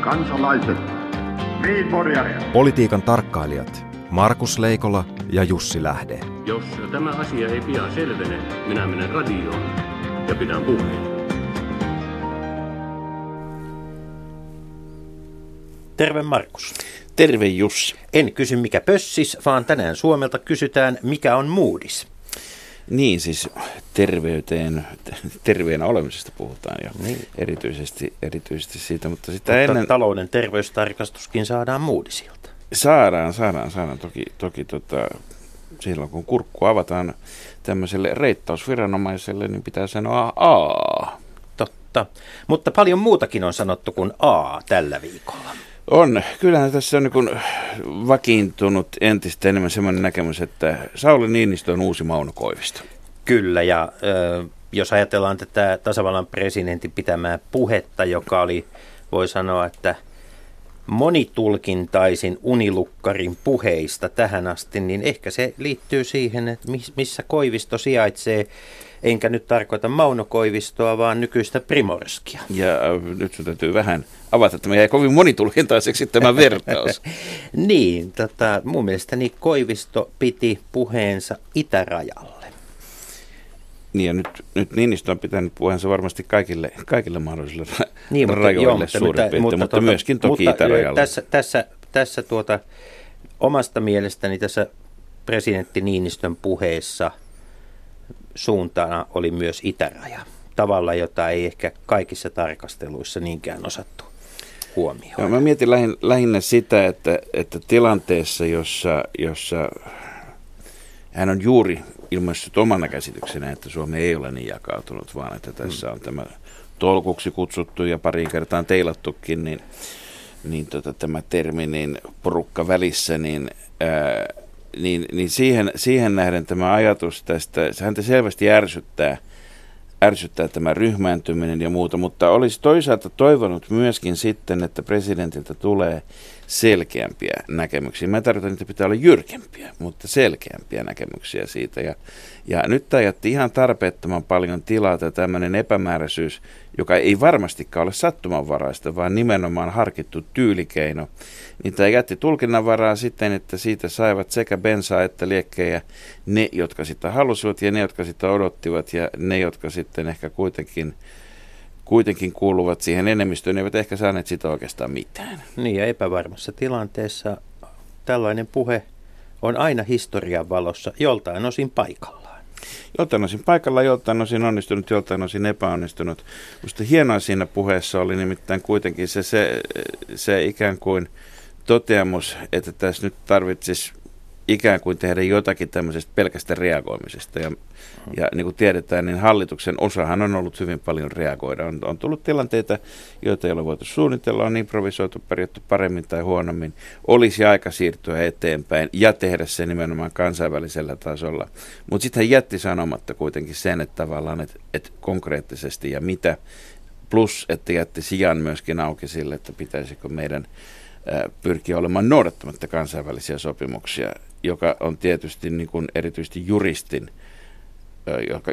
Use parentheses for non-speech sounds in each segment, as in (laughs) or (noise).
kansalaiset, Politiikan tarkkailijat Markus Leikola ja Jussi Lähde. Jos tämä asia ei pian selvene, minä menen radioon ja pidän puheen. Terve Markus. Terve Jussi. En kysy mikä pössis, vaan tänään Suomelta kysytään mikä on muudis. Niin, siis terveyteen, terveenä olemisesta puhutaan jo Niin. erityisesti, erityisesti siitä, mutta sitä Mutta ennen talouden terveystarkastuskin saadaan muudisilta. saadaan, saadaan, saadaan toki, toki tota, silloin kun kurkku avataan tämmöiselle reittausviranomaiselle, niin pitää sanoa A. Totta. Mutta paljon muutakin on sanottu kuin A tällä viikolla. On. Kyllähän tässä on niin vakiintunut entistä enemmän semmoinen näkemys, että Sauli Niinistö on uusi Mauno Koivisto. Kyllä, ja ö, jos ajatellaan tätä tasavallan presidentin pitämää puhetta, joka oli, voi sanoa, että monitulkintaisin unilukkarin puheista tähän asti, niin ehkä se liittyy siihen, että mis- missä Koivisto sijaitsee. Enkä nyt tarkoita Mauno Koivistoa, vaan nykyistä Primorskia. Ja äh, nyt sun täytyy vähän avata, että me jäi kovin monitulkintaiseksi tämä (laughs) vertaus. Niin, tota, mun mielestäni Koivisto piti puheensa itärajalle. Niin ja nyt, nyt Niinistö on pitänyt puheensa varmasti kaikille, kaikille mahdollisille Niin, mutta, rajoille joo, mutta, suurin piirtein, mutta, mutta tuota, myöskin toki mutta, itärajalle. Tässä, tässä, tässä tuota, omasta mielestäni tässä presidentti Niinistön puheessa suuntana oli myös itäraja. Tavalla, jota ei ehkä kaikissa tarkasteluissa niinkään osattu huomioida. Joo, mä mietin lähin, lähinnä sitä, että, että tilanteessa, jossa, jossa hän on juuri ilmaissut omana käsityksenä, että Suomi ei ole niin jakautunut, vaan että tässä on tämä tolkuksi kutsuttu ja pariin kertaan teilattukin, niin, niin tota, tämä termi, niin porukka välissä, niin, ää, niin, niin siihen, siihen nähden tämä ajatus tästä, se häntä selvästi ärsyttää, ärsyttää tämä ryhmääntyminen ja muuta, mutta olisi toisaalta toivonut myöskin sitten, että presidentiltä tulee selkeämpiä näkemyksiä. Mä tarkoitan, että pitää olla jyrkempiä, mutta selkeämpiä näkemyksiä siitä. Ja, ja nyt tämä jätti ihan tarpeettoman paljon tilaa tämä tämmöinen epämääräisyys, joka ei varmastikaan ole sattumanvaraista, vaan nimenomaan harkittu tyylikeino. Niin tämä jätti tulkinnanvaraa sitten, että siitä saivat sekä bensaa että liekkejä ne, jotka sitä halusivat ja ne, jotka sitä odottivat ja ne, jotka sitten ehkä kuitenkin kuitenkin kuuluvat siihen enemmistöön, eivät ehkä saaneet sitä oikeastaan mitään. Niin ja epävarmassa tilanteessa tällainen puhe on aina historian valossa joltain osin paikallaan. Joltain osin paikalla, joltain osin onnistunut, joltain osin epäonnistunut. Minusta hienoa siinä puheessa oli nimittäin kuitenkin se, se, se ikään kuin toteamus, että tässä nyt tarvitsisi ikään kuin tehdä jotakin tämmöisestä pelkästä reagoimisesta. Ja, ja niin kuin tiedetään, niin hallituksen osahan on ollut hyvin paljon reagoida. On, on tullut tilanteita, joita ei ole voitu suunnitella, on improvisoitu, pärjätty paremmin tai huonommin. Olisi aika siirtyä eteenpäin ja tehdä se nimenomaan kansainvälisellä tasolla. Mutta sitten jätti sanomatta kuitenkin sen, että tavallaan, että, että konkreettisesti ja mitä, plus että jätti sijan myöskin auki sille, että pitäisikö meidän pyrkiä olemaan noudattamatta kansainvälisiä sopimuksia, joka on tietysti niin kuin erityisesti juristin,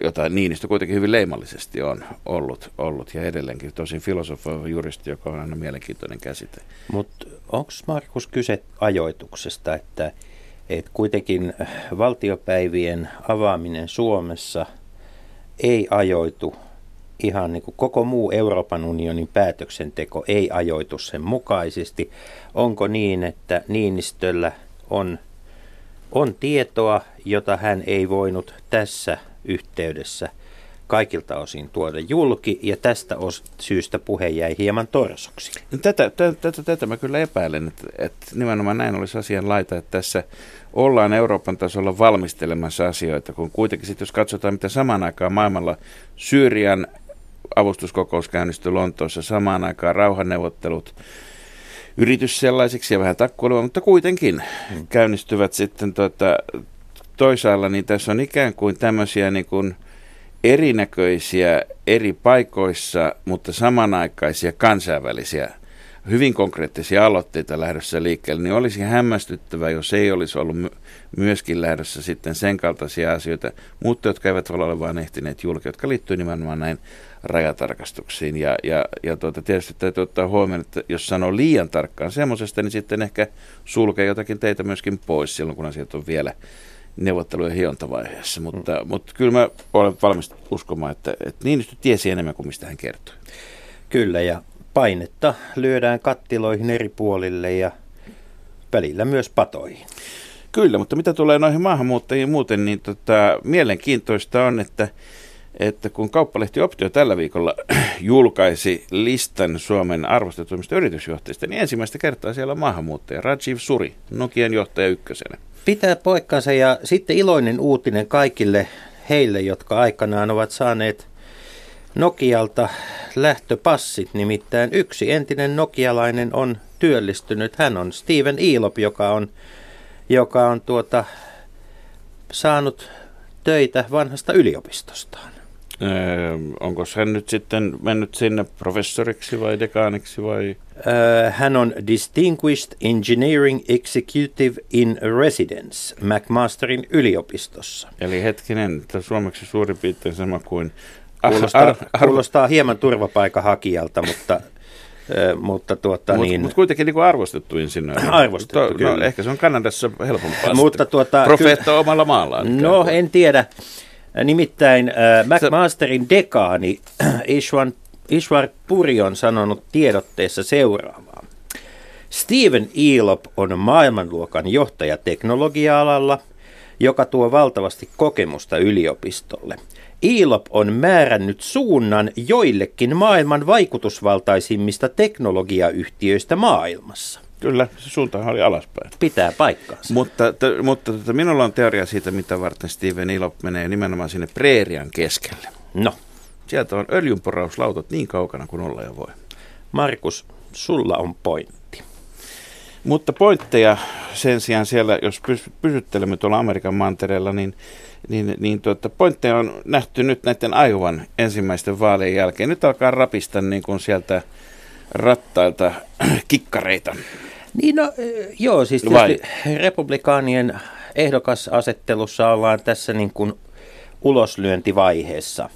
jota Niinistö kuitenkin hyvin leimallisesti on ollut, ollut ja edelleenkin tosin filosofoiva juristi, joka on aina mielenkiintoinen käsite. Mutta onko Markus kyse ajoituksesta, että, että kuitenkin valtiopäivien avaaminen Suomessa ei ajoitu ihan niin kuin koko muu Euroopan unionin päätöksenteko ei ajoitu sen mukaisesti. Onko niin, että Niinistöllä on, on tietoa, jota hän ei voinut tässä yhteydessä kaikilta osin tuoda julki, ja tästä os- syystä puhe jäi hieman torsoksi. No tätä, tätä, tätä, mä kyllä epäilen, että, että nimenomaan näin olisi asian laita, että tässä ollaan Euroopan tasolla valmistelemassa asioita, kun kuitenkin sitten jos katsotaan, mitä samaan aikaan maailmalla Syyrian avustuskokous käynnistyi Lontoossa samaan aikaan rauhanneuvottelut yritys sellaisiksi ja vähän takkuilua, mutta kuitenkin hmm. käynnistyvät sitten tuota, toisaalla, niin tässä on ikään kuin tämmöisiä niin kuin erinäköisiä eri paikoissa, mutta samanaikaisia kansainvälisiä hyvin konkreettisia aloitteita lähdössä liikkeelle, niin olisi hämmästyttävää, jos ei olisi ollut myöskin lähdössä sitten sen kaltaisia asioita, mutta jotka eivät ole vain ehtineet julki, jotka liittyy nimenomaan näin rajatarkastuksiin. Ja, ja, ja tuota, tietysti täytyy ottaa huomioon, että jos sanoo liian tarkkaan semmoisesta, niin sitten ehkä sulkee jotakin teitä myöskin pois silloin, kun asiat on vielä neuvottelujen hiontavaiheessa. Mutta, mm. mutta kyllä mä olen valmis uskomaan, että, että Niinistö tiesi enemmän kuin mistä hän kertoi. Kyllä, ja painetta lyödään kattiloihin eri puolille ja välillä myös patoihin. Kyllä, mutta mitä tulee noihin maahanmuuttajiin muuten, niin tota, mielenkiintoista on, että, että kun kauppalehti Optio tällä viikolla (clears throat) julkaisi listan Suomen arvostetuimmista yritysjohtajista, niin ensimmäistä kertaa siellä on maahanmuuttaja Rajiv Suri, Nokian johtaja ykkösenä. Pitää poikkansa ja sitten iloinen uutinen kaikille heille, jotka aikanaan ovat saaneet Nokialta lähtöpassit, nimittäin yksi entinen nokialainen on työllistynyt. Hän on Steven Iilop, joka on, joka on tuota, saanut töitä vanhasta yliopistostaan. Öö, onko hän nyt sitten mennyt sinne professoriksi vai dekaaniksi vai? Hän on Distinguished Engineering Executive in Residence McMasterin yliopistossa. Eli hetkinen, suomeksi suurin piirtein sama kuin Kuulostaa, ar, ar, kuulostaa hieman turvapaikanhakijalta, mutta mutta tuota, mut, niin... mut kuitenkin niin kuin arvostettu insinööri. Arvostettu, to, no, kyllä. No, ehkä se on Kanadassa helpompaa. mutta tuota, Profeetta kyllä, omalla maallaan. No en tiedä. Nimittäin äh, McMasterin dekaani Ishwan, Ishwar Puri on sanonut tiedotteessa seuraavaa. Steven Elop on maailmanluokan johtaja teknologia-alalla, joka tuo valtavasti kokemusta yliopistolle – Ilop on määrännyt suunnan joillekin maailman vaikutusvaltaisimmista teknologiayhtiöistä maailmassa. Kyllä, se suuntahan oli alaspäin. Pitää paikkaansa. Mutta, t- mutta t- minulla on teoria siitä, mitä varten Steven Ilop menee nimenomaan sinne preerian keskelle. No. Sieltä on öljynporauslautot niin kaukana kuin olla jo voi. Markus, sulla on pointti. Mutta pointteja sen sijaan siellä, jos pysyttelemme tuolla Amerikan mantereella, niin niin, niin tuota, pointteja on nähty nyt näiden aivan ensimmäisten vaalien jälkeen. Nyt alkaa rapista niin kuin sieltä rattailta (clears throat) kikkareita. Niin no, joo, siis republikaanien ehdokasasettelussa ollaan tässä niin kuin uloslyöntivaiheessa.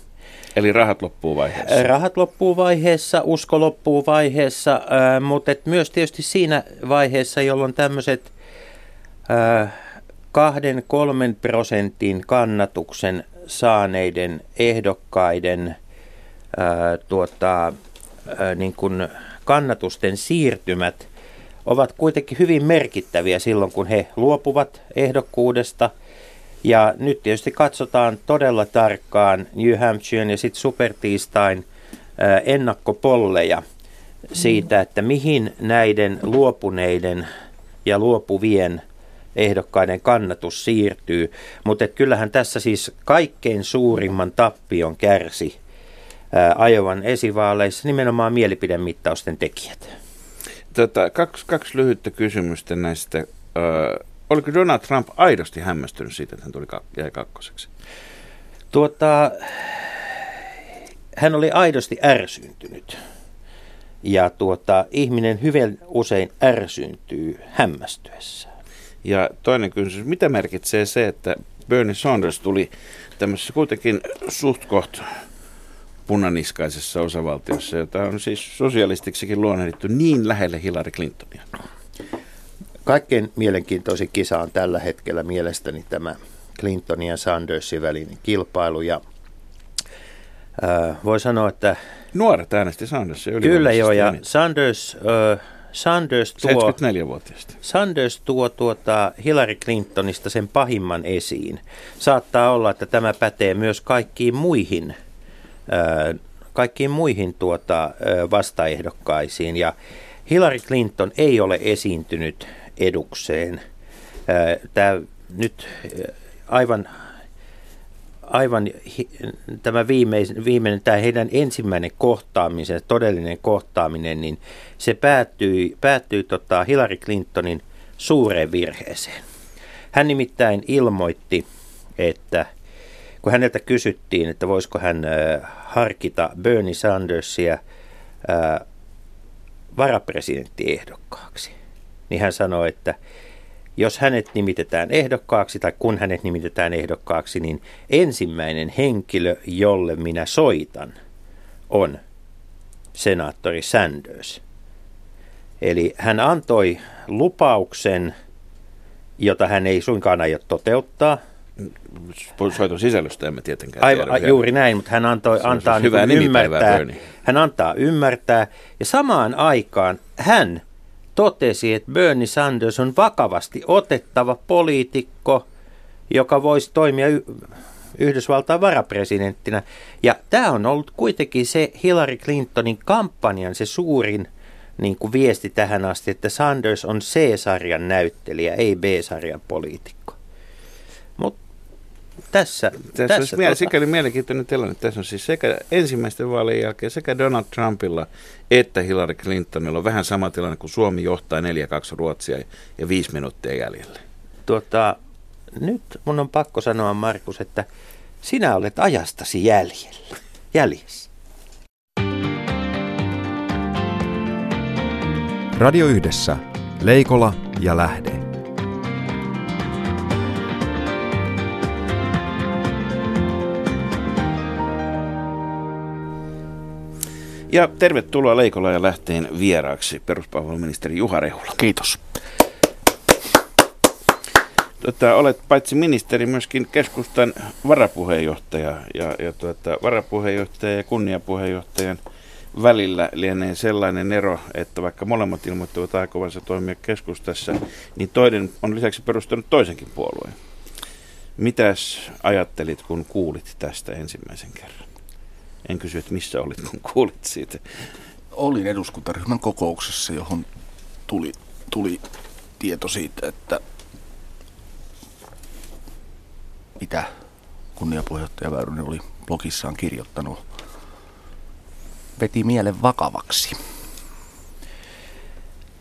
Eli rahat loppuu vaiheessa. Rahat loppuu vaiheessa, usko loppuu vaiheessa, mutta myös tietysti siinä vaiheessa, jolloin tämmöiset kahden kolmen prosentin kannatuksen saaneiden ehdokkaiden ää, tuota, ää, niin kuin kannatusten siirtymät ovat kuitenkin hyvin merkittäviä silloin, kun he luopuvat ehdokkuudesta. Ja nyt tietysti katsotaan todella tarkkaan New Hampshiren ja sitten supertiistain ää, ennakkopolleja siitä, että mihin näiden luopuneiden ja luopuvien ehdokkaiden kannatus siirtyy. Mutta kyllähän tässä siis kaikkein suurimman tappion kärsi Ajovan esivaaleissa nimenomaan mielipidemittausten tekijät. Tota, kaksi, kaksi lyhyttä kysymystä näistä. Ö, oliko Donald Trump aidosti hämmästynyt siitä, että hän tuli jäi kakkoseksi? Tuota, hän oli aidosti ärsyntynyt. Ja tuota, ihminen hyvin usein ärsyntyy hämmästyessä. Ja toinen kysymys, mitä merkitsee se, että Bernie Sanders tuli tämmöisessä kuitenkin suht koht punaniskaisessa osavaltiossa, jota on siis sosialistiksikin luonnehdittu niin lähelle Hillary Clintonia? Kaikkein mielenkiintoisin kisa on tällä hetkellä mielestäni tämä Clintonin ja Sandersin välinen kilpailu. Ja, äh, voi sanoa, että... Nuoret äänesti Sandersia Kyllä joo, ja Sanders... Äh, Sanders tuo, Sanders tuo tuota Hillary Clintonista sen pahimman esiin. Saattaa olla, että tämä pätee myös kaikkiin muihin, äh, kaikkiin muihin tuota, äh, vastaehdokkaisiin. Ja Hillary Clinton ei ole esiintynyt edukseen. Tämä nyt aivan aivan tämä viimeinen, viimeinen, tämä heidän ensimmäinen kohtaaminen, todellinen kohtaaminen, niin se päättyi, päättyi tota Hillary Clintonin suureen virheeseen. Hän nimittäin ilmoitti, että kun häneltä kysyttiin, että voisiko hän harkita Bernie Sandersia varapresidenttiehdokkaaksi, niin hän sanoi, että jos hänet nimitetään ehdokkaaksi tai kun hänet nimitetään ehdokkaaksi, niin ensimmäinen henkilö, jolle minä soitan, on senaattori Sanders. Eli hän antoi lupauksen, jota hän ei suinkaan aio toteuttaa. Soiton sisällöstä emme tietenkään Aivan, tiedä. juuri näin, mutta hän antoi, Se antaa niin ymmärtää, hän antaa ymmärtää, ja samaan aikaan hän totesi, että Bernie Sanders on vakavasti otettava poliitikko, joka voisi toimia y- Yhdysvaltain varapresidenttinä. Ja tämä on ollut kuitenkin se Hillary Clintonin kampanjan se suurin niin kuin viesti tähän asti, että Sanders on C-sarjan näyttelijä, ei B-sarjan poliitikko. Tässä, Tässä, tässä olisi tota... sikäli mielenkiintoinen tilanne. Tässä on siis sekä ensimmäisten vaalien jälkeen sekä Donald Trumpilla että Hillary Clintonilla on vähän sama tilanne kuin Suomi johtaa 4-2 Ruotsia ja viisi minuuttia jäljellä. Tuota, nyt mun on pakko sanoa, Markus, että sinä olet ajastasi jäljellä. Jäljessä. Radio Yhdessä. Leikola ja Lähde. Ja tervetuloa Leikola ja Lähteen vieraaksi peruspalveluministeri Juha Rehula. Kiitos. Tota, olet paitsi ministeri myöskin keskustan varapuheenjohtaja ja, ja tuota, varapuheenjohtaja ja kunniapuheenjohtajan välillä lienee sellainen ero, että vaikka molemmat ilmoittavat aikovansa toimia keskustassa, niin toinen on lisäksi perustanut toisenkin puolueen. Mitäs ajattelit, kun kuulit tästä ensimmäisen kerran? En kysy, että missä olit, kun kuulit siitä. Olin eduskuntaryhmän kokouksessa, johon tuli, tuli tieto siitä, että mitä kunniapuheenjohtaja Väyrynen oli blogissaan kirjoittanut, veti mielen vakavaksi.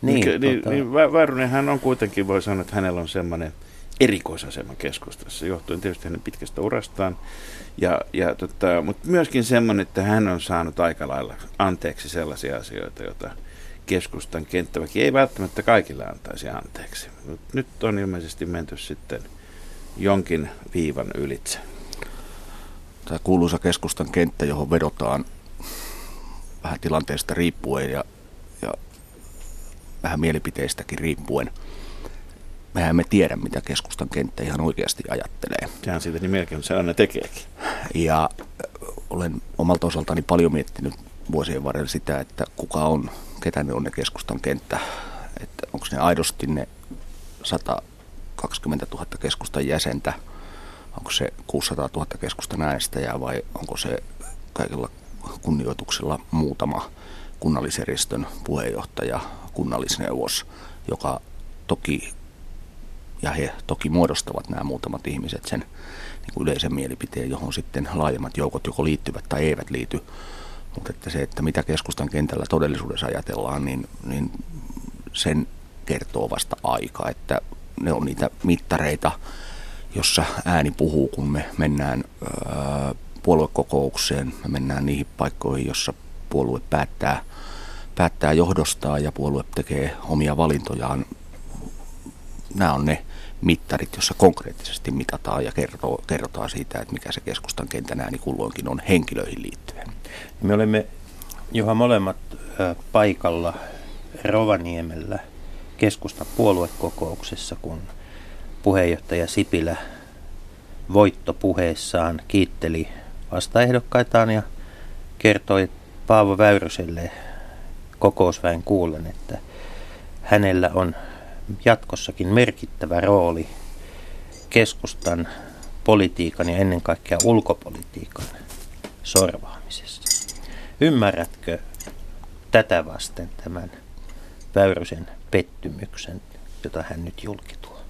Niin, Mikä, niin, tota, niin Vä- Väyrynenhän on kuitenkin, voi sanoa, että hänellä on semmoinen erikoisasema keskustassa, johtuen tietysti hänen pitkästä urastaan. Ja, ja tota, mutta myöskin semmoinen, että hän on saanut aika lailla anteeksi sellaisia asioita, joita keskustan kenttäväki ei välttämättä kaikille antaisi anteeksi. Mut nyt on ilmeisesti menty sitten jonkin viivan ylitse. Tämä kuuluisa keskustan kenttä, johon vedotaan vähän tilanteesta riippuen ja, ja vähän mielipiteistäkin riippuen. Mehän me tiedä, mitä keskustan kenttä ihan oikeasti ajattelee. Sehän siitä niin melkein se aina tekeekin. Ja olen omalta osaltani paljon miettinyt vuosien varrella sitä, että kuka on, ketä ne on ne keskustan kenttä. Että onko ne aidosti ne 120 000 keskustan jäsentä, onko se 600 000 keskustan äänestäjää vai onko se kaikilla kunnioituksella muutama kunnallisjärjestön puheenjohtaja, kunnallisneuvos, joka toki, ja he toki muodostavat nämä muutamat ihmiset sen niin kuin yleisen mielipiteen, johon sitten laajemmat joukot joko liittyvät tai eivät liity. Mutta että se, että mitä keskustan kentällä todellisuudessa ajatellaan, niin, niin sen kertoo vasta aika, että ne on niitä mittareita, jossa ääni puhuu, kun me mennään ää, puoluekokoukseen, me mennään niihin paikkoihin, jossa puolue päättää, päättää johdostaan ja puolue tekee omia valintojaan. Nämä on ne mittarit, jossa konkreettisesti mitataan ja kertoo, kerrotaan siitä, että mikä se keskustan kentän ääni kulloinkin on henkilöihin liittyen. me olemme Juha molemmat paikalla Rovaniemellä keskustan puoluekokouksessa, kun puheenjohtaja Sipilä voittopuheessaan kiitteli vastaehdokkaitaan ja kertoi Paavo Väyryselle kokousväen kuullen, että hänellä on jatkossakin merkittävä rooli keskustan politiikan ja ennen kaikkea ulkopolitiikan sorvaamisessa. Ymmärrätkö tätä vasten tämän Väyrysen pettymyksen, jota hän nyt julki tuo?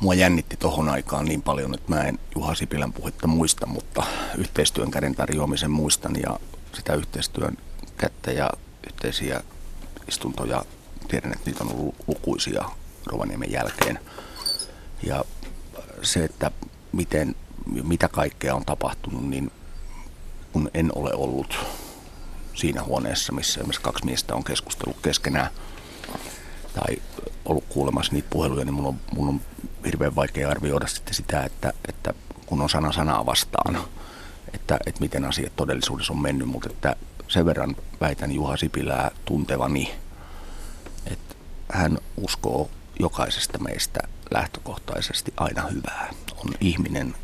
Mua jännitti tohon aikaan niin paljon, että mä en Juha Sipilän puhetta muista, mutta yhteistyön käden tarjoamisen muistan ja sitä yhteistyön kättä ja yhteisiä istuntoja. Tiedän, että niitä on ollut lukuisia Rovaniemen jälkeen. Ja se, että miten, mitä kaikkea on tapahtunut, niin kun en ole ollut siinä huoneessa, missä esimerkiksi kaksi miestä on keskustellut keskenään tai ollut kuulemassa niitä puheluja, niin mun on, mun on hirveän vaikea arvioida sitten sitä, että, että kun on sana sanaa vastaan, että, että miten asiat todellisuudessa on mennyt, mutta että sen verran väitän Juha Sipilää tuntevani, että hän uskoo jokaisesta meistä lähtökohtaisesti aina hyvää. On ihminen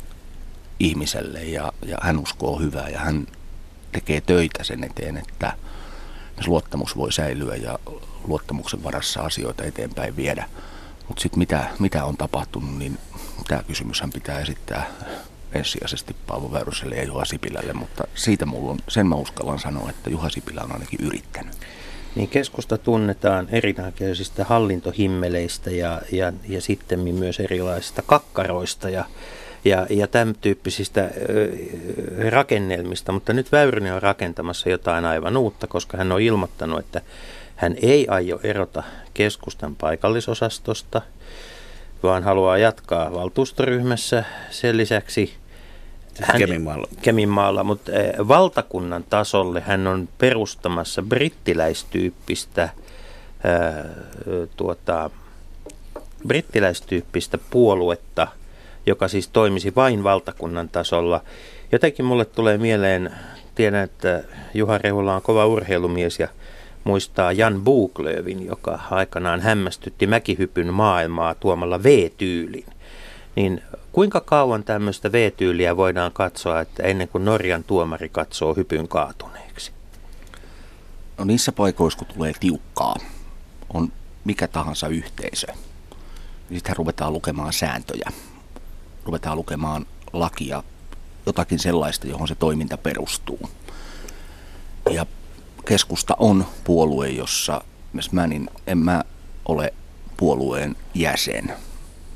ihmiselle ja, ja hän uskoo hyvää ja hän tekee töitä sen eteen, että luottamus voi säilyä ja luottamuksen varassa asioita eteenpäin viedä. Mutta sitten mitä, mitä on tapahtunut, niin tämä kysymyshän pitää esittää ensisijaisesti Paavo Väyryselle ja Juha Sipilälle, mutta siitä mulla on, sen mä uskallan sanoa, että Juha Sipilä on ainakin yrittänyt. Niin keskusta tunnetaan erinäköisistä hallintohimmeleistä ja, ja, ja sitten myös erilaisista kakkaroista ja, ja, ja tämän tyyppisistä rakennelmista, mutta nyt Väyrynen on rakentamassa jotain aivan uutta, koska hän on ilmoittanut, että hän ei aio erota keskustan paikallisosastosta, vaan haluaa jatkaa valtuustoryhmässä. Sen lisäksi hän, Keminmaalla. Keminmaalla, mutta eh, valtakunnan tasolle hän on perustamassa brittiläistyyppistä, ää, eh, tuota, brittiläistyyppistä puoluetta, joka siis toimisi vain valtakunnan tasolla. Jotenkin mulle tulee mieleen, tiedän, että Juha Rehula on kova urheilumies ja muistaa Jan Buklövin, joka aikanaan hämmästytti mäkihypyn maailmaa tuomalla V-tyylin. Niin kuinka kauan tämmöistä V-tyyliä voidaan katsoa, että ennen kuin Norjan tuomari katsoo hypyn kaatuneeksi? No niissä paikoissa, kun tulee tiukkaa, on mikä tahansa yhteisö, sitten ruvetaan lukemaan sääntöjä. Ruvetaan lukemaan lakia, jotakin sellaista, johon se toiminta perustuu. Ja keskusta on puolue, jossa mä niin en mä ole puolueen jäsen,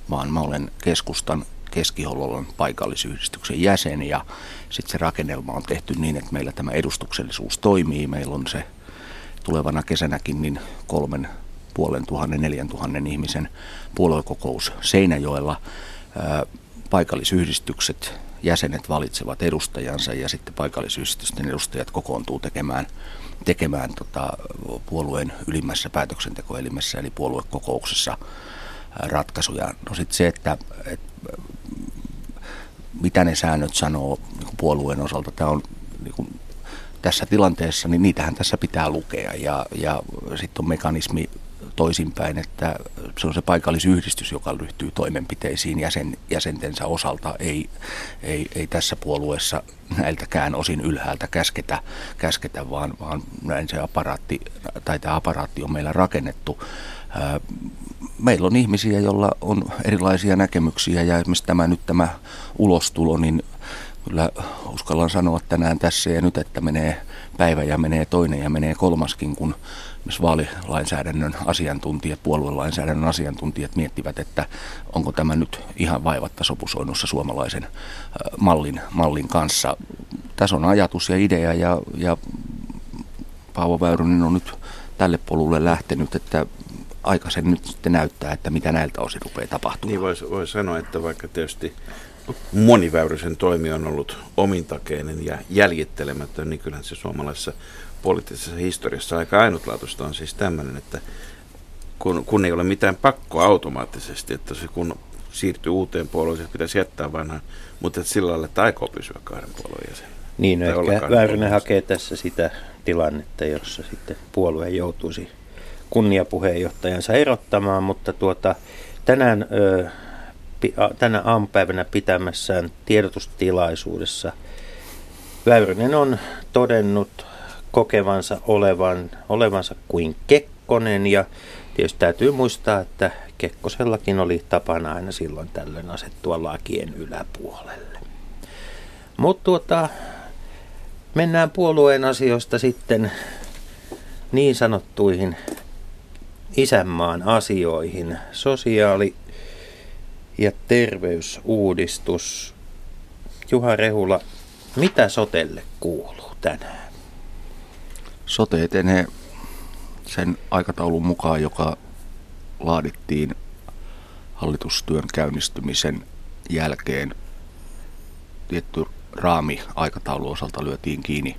vaan mä olen keskustan Keskihollolan paikallisyhdistyksen jäsen ja sitten se rakennelma on tehty niin, että meillä tämä edustuksellisuus toimii. Meillä on se tulevana kesänäkin niin kolmen puolen tuhannen, neljän tuhannen ihmisen puoluekokous Seinäjoella. Paikallisyhdistykset, jäsenet valitsevat edustajansa ja sitten paikallisyhdistysten edustajat kokoontuu tekemään tekemään tota, puolueen ylimmässä päätöksentekoelimessä eli puoluekokouksessa ratkaisuja. No sitten se, että, että mitä ne säännöt sanoo niin puolueen osalta, tämä on niin kuin, tässä tilanteessa, niin niitähän tässä pitää lukea ja, ja sitten on mekanismi toisinpäin, että se on se paikallisyhdistys, joka ryhtyy toimenpiteisiin jäsen, jäsentensä osalta. Ei, ei, ei tässä puolueessa näiltäkään osin ylhäältä käsketä, käsketä vaan, vaan näin se aparaatti, tai tämä aparaatti on meillä rakennettu. Meillä on ihmisiä, joilla on erilaisia näkemyksiä ja esimerkiksi tämä nyt tämä ulostulo, niin kyllä uskallan sanoa tänään tässä ja nyt, että menee päivä ja menee toinen ja menee kolmaskin, kun myös vaalilainsäädännön asiantuntijat, puoluelainsäädännön asiantuntijat miettivät, että onko tämä nyt ihan vaivatta sopusoinnussa suomalaisen mallin, mallin kanssa. Tässä on ajatus ja idea ja, ja Paavo Väyrynen on nyt tälle polulle lähtenyt, että aika sen nyt sitten näyttää, että mitä näiltä osin rupeaa tapahtumaan. Niin voisi voi sanoa, että vaikka tietysti moniväyrysen toimi on ollut omintakeinen ja jäljittelemätön, niin kyllähän se suomalaisessa poliittisessa historiassa aika ainutlaatuista on siis tämmöinen, että kun, kun ei ole mitään pakkoa automaattisesti, että se kun siirtyy uuteen puolueeseen, pitäisi jättää vanha, mutta että sillä lailla, että aikoo pysyä kahden puolueen jäsen. Niin, no ehkä Väyrynen hakee tässä sitä tilannetta, jossa sitten puolue joutuisi kunniapuheenjohtajansa erottamaan, mutta tuota, tänään, tänä aamupäivänä pitämässään tiedotustilaisuudessa Väyrynen on todennut kokevansa olevan, olevansa kuin Kekkonen ja tietysti täytyy muistaa, että Kekkosellakin oli tapana aina silloin tällöin asettua lakien yläpuolelle. Mutta tuota, mennään puolueen asioista sitten niin sanottuihin isänmaan asioihin. Sosiaali- ja terveysuudistus. Juha Rehula, mitä sotelle kuuluu tänään? Sote etenee sen aikataulun mukaan, joka laadittiin hallitustyön käynnistymisen jälkeen. Tietty raami aikataulu osalta lyötiin kiinni,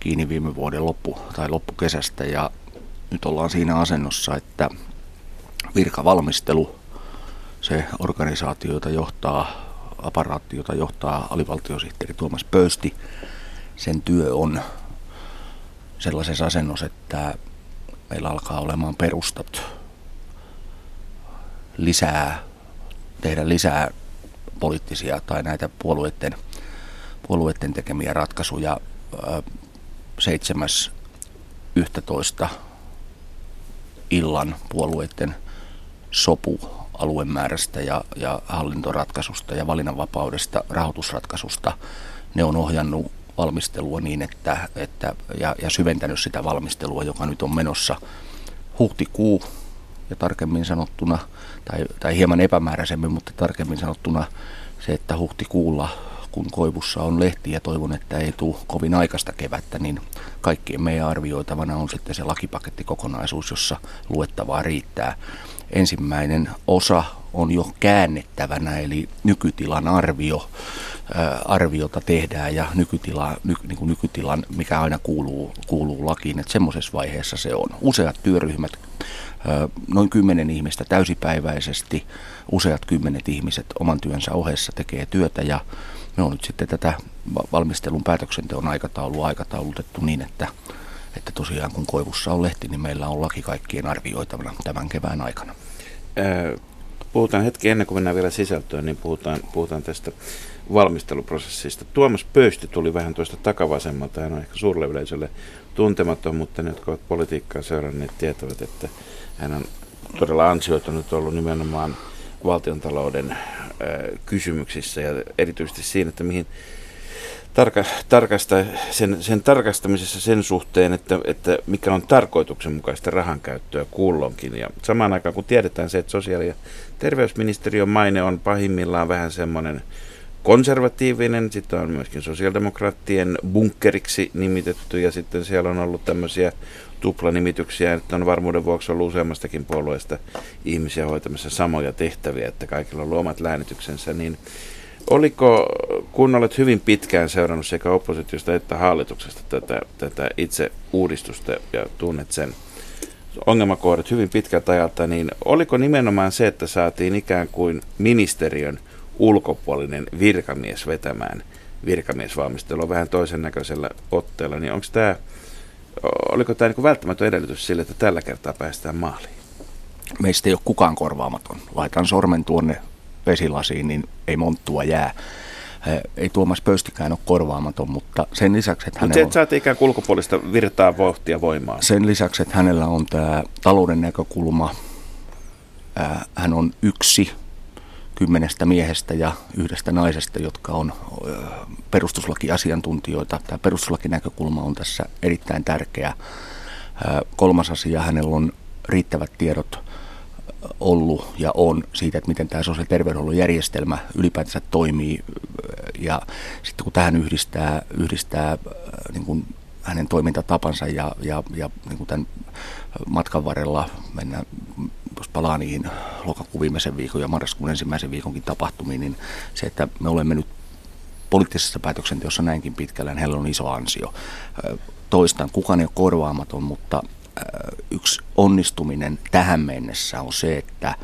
kiinni viime vuoden loppu tai loppukesästä ja nyt ollaan siinä asennossa, että virkavalmistelu, se organisaatio, jota johtaa aparaatti, jota johtaa alivaltiosihteeri Tuomas Pöysti. Sen työ on sellaisessa asennossa, että meillä alkaa olemaan perustat lisää, tehdä lisää poliittisia tai näitä puolueiden, puolueiden tekemiä ratkaisuja. 7.11. illan puolueiden sopu aluemäärästä ja, ja hallintoratkaisusta ja valinnanvapaudesta, rahoitusratkaisusta, ne on ohjannut valmistelua niin, että, että ja, ja syventänyt sitä valmistelua, joka nyt on menossa huhtikuu ja tarkemmin sanottuna, tai, tai hieman epämääräisemmin, mutta tarkemmin sanottuna se, että huhtikuulla kun Koivussa on lehti ja toivon, että ei tule kovin aikaista kevättä, niin kaikkien meidän arvioitavana on sitten se lakipakettikokonaisuus, jossa luettavaa riittää. Ensimmäinen osa on jo käännettävänä, eli nykytilan arvio, arviota tehdään ja nykytila, ny, niin kuin nykytilan, mikä aina kuuluu, kuuluu lakiin, että semmoisessa vaiheessa se on. Useat työryhmät, noin kymmenen ihmistä täysipäiväisesti, useat kymmenet ihmiset oman työnsä ohessa tekee työtä ja me on nyt sitten tätä valmistelun päätöksenteon aikataulua aikataulutettu niin, että, että tosiaan kun Koivussa on lehti, niin meillä on laki kaikkien arvioitavana tämän kevään aikana. Puhutaan hetki ennen kuin mennään vielä sisältöön, niin puhutaan, puhutaan tästä valmisteluprosessista. Tuomas Pöysti tuli vähän tuosta takavasemmalta, hän on ehkä suurelle yleisölle tuntematon, mutta ne, jotka ovat politiikkaa seuranneet, tietävät, että hän on todella ansioitunut ollut nimenomaan valtiontalouden kysymyksissä ja erityisesti siinä, että mihin tarka, tarkasta, sen, sen tarkastamisessa sen suhteen, että, että mikä on tarkoituksenmukaista rahan käyttöä kullonkin. Ja samaan aikaan kun tiedetään se, että sosiaali- ja terveysministeriön maine on pahimmillaan vähän semmoinen konservatiivinen, sitten on myöskin sosiaalidemokraattien bunkkeriksi nimitetty ja sitten siellä on ollut tämmöisiä tuplanimityksiä, että on varmuuden vuoksi ollut useammastakin puolueesta ihmisiä hoitamassa samoja tehtäviä, että kaikilla on ollut omat läänityksensä, niin oliko, kun olet hyvin pitkään seurannut sekä oppositiosta että hallituksesta tätä, tätä itse uudistusta ja tunnet sen ongelmakohdat hyvin pitkältä ajalta, niin oliko nimenomaan se, että saatiin ikään kuin ministeriön ulkopuolinen virkamies vetämään virkamiesvalmistelua vähän toisen näköisellä otteella, niin onko tämä oliko tämä niin välttämätön edellytys sille, että tällä kertaa päästään maaliin? Meistä ei ole kukaan korvaamaton. Laitan sormen tuonne vesilasiin, niin ei monttua jää. Ei Tuomas Pöystikään ole korvaamaton, mutta sen lisäksi, että hänellä on... Sä ikään kuin ulkopuolista virtaa, vauhtia, voimaa. Sen lisäksi, että hänellä on tämä talouden näkökulma, hän on yksi kymmenestä miehestä ja yhdestä naisesta, jotka on perustuslakiasiantuntijoita. Tämä perustuslakinäkökulma on tässä erittäin tärkeä. Kolmas asia, hänellä on riittävät tiedot ollut ja on siitä, että miten tämä sosiaali- ja terveydenhuollon järjestelmä ylipäätänsä toimii. Ja sitten kun tähän yhdistää, yhdistää niin kuin hänen toimintatapansa ja, ja, ja niin kuin tämän matkan varrella mennään, jos palaa niihin lokakuun viimeisen viikon ja marraskuun ensimmäisen viikonkin tapahtumiin, niin se, että me olemme nyt poliittisessa päätöksenteossa näinkin pitkällä, niin heillä on iso ansio. Toistan, kukaan ei ole korvaamaton, mutta yksi onnistuminen tähän mennessä on se, että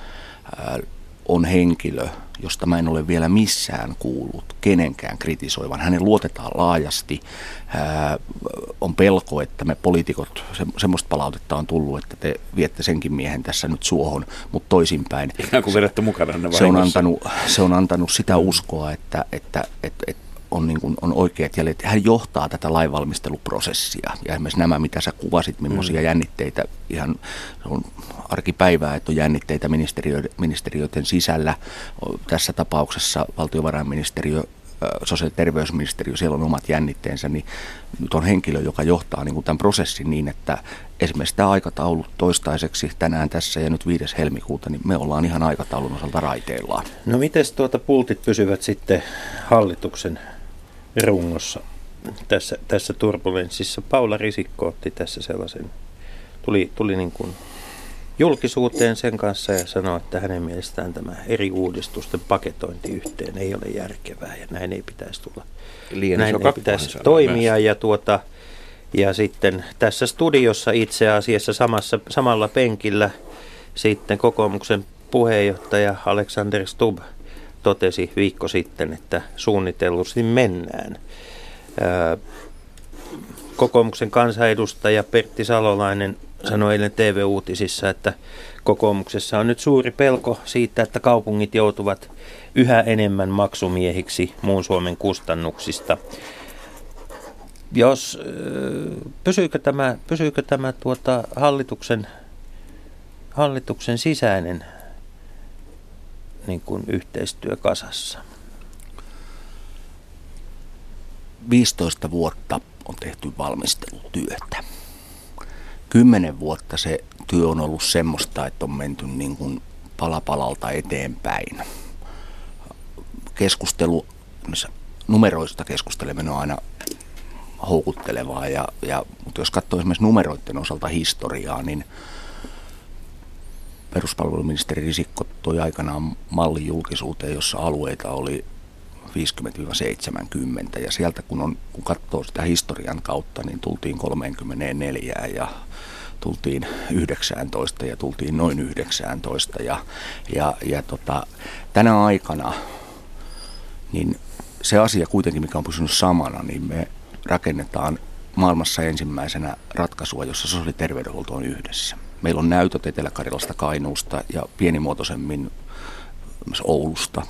on henkilö, josta mä en ole vielä missään kuullut kenenkään kritisoivan. Hänen luotetaan laajasti. Ää, on pelko, että me poliitikot, se, semmoista palautetta on tullut, että te viette senkin miehen tässä nyt suohon, mutta toisinpäin. Ikään kuin vedätte mukana ne se on, antanut, se on antanut sitä uskoa, että, että, että, että on, niin kuin, on oikeat jäljet. Hän johtaa tätä lainvalmisteluprosessia. Ja esimerkiksi nämä, mitä sä kuvasit, millaisia mm. jännitteitä, ihan on arkipäivää, että on jännitteitä ministeriöiden, ministeriöiden sisällä. Tässä tapauksessa valtiovarainministeriö sosiaali- ja terveysministeriö, siellä on omat jännitteensä, niin nyt on henkilö, joka johtaa niin kuin tämän prosessin niin, että esimerkiksi tämä aikataulu toistaiseksi tänään tässä ja nyt 5. helmikuuta, niin me ollaan ihan aikataulun osalta raiteillaan. No miten tuota pultit pysyvät sitten hallituksen rungossa tässä, tässä turbulenssissa. Paula Risikko otti tässä sellaisen, tuli, tuli niin kuin julkisuuteen sen kanssa ja sanoi, että hänen mielestään tämä eri uudistusten paketointi yhteen ei ole järkevää ja näin ei pitäisi tulla. Liian näin ei pitäisi toimia myös. ja tuota, ja sitten tässä studiossa itse asiassa samassa, samalla penkillä sitten kokoomuksen puheenjohtaja Alexander Stubb totesi viikko sitten, että suunnitellusti mennään. Kokoomuksen kansanedustaja Pertti Salolainen sanoi eilen TV-uutisissa, että kokoomuksessa on nyt suuri pelko siitä, että kaupungit joutuvat yhä enemmän maksumiehiksi muun Suomen kustannuksista. Jos, pysyykö tämä, pysyykö tämä tuota hallituksen, hallituksen sisäinen niin kuin yhteistyö kasassa? 15 vuotta on tehty valmistelutyötä. Kymmenen vuotta se työ on ollut semmoista, että on menty niin kuin palapalalta eteenpäin. Keskustelu, numeroista keskusteleminen on aina houkuttelevaa, ja, ja, mutta jos katsoo esimerkiksi numeroiden osalta historiaa, niin peruspalveluministeri Risikko toi aikanaan mallin julkisuuteen, jossa alueita oli 50-70 ja sieltä kun, on, kun katsoo sitä historian kautta, niin tultiin 34 ja tultiin 19 ja tultiin noin 19 ja, ja, ja tota, tänä aikana niin se asia kuitenkin, mikä on pysynyt samana, niin me rakennetaan maailmassa ensimmäisenä ratkaisua, jossa sosiaali- ja terveydenhuolto on yhdessä. Meillä on näytöt Etelä-Karjalasta, Kainuusta ja pienimuotoisemmin myös Oulusta.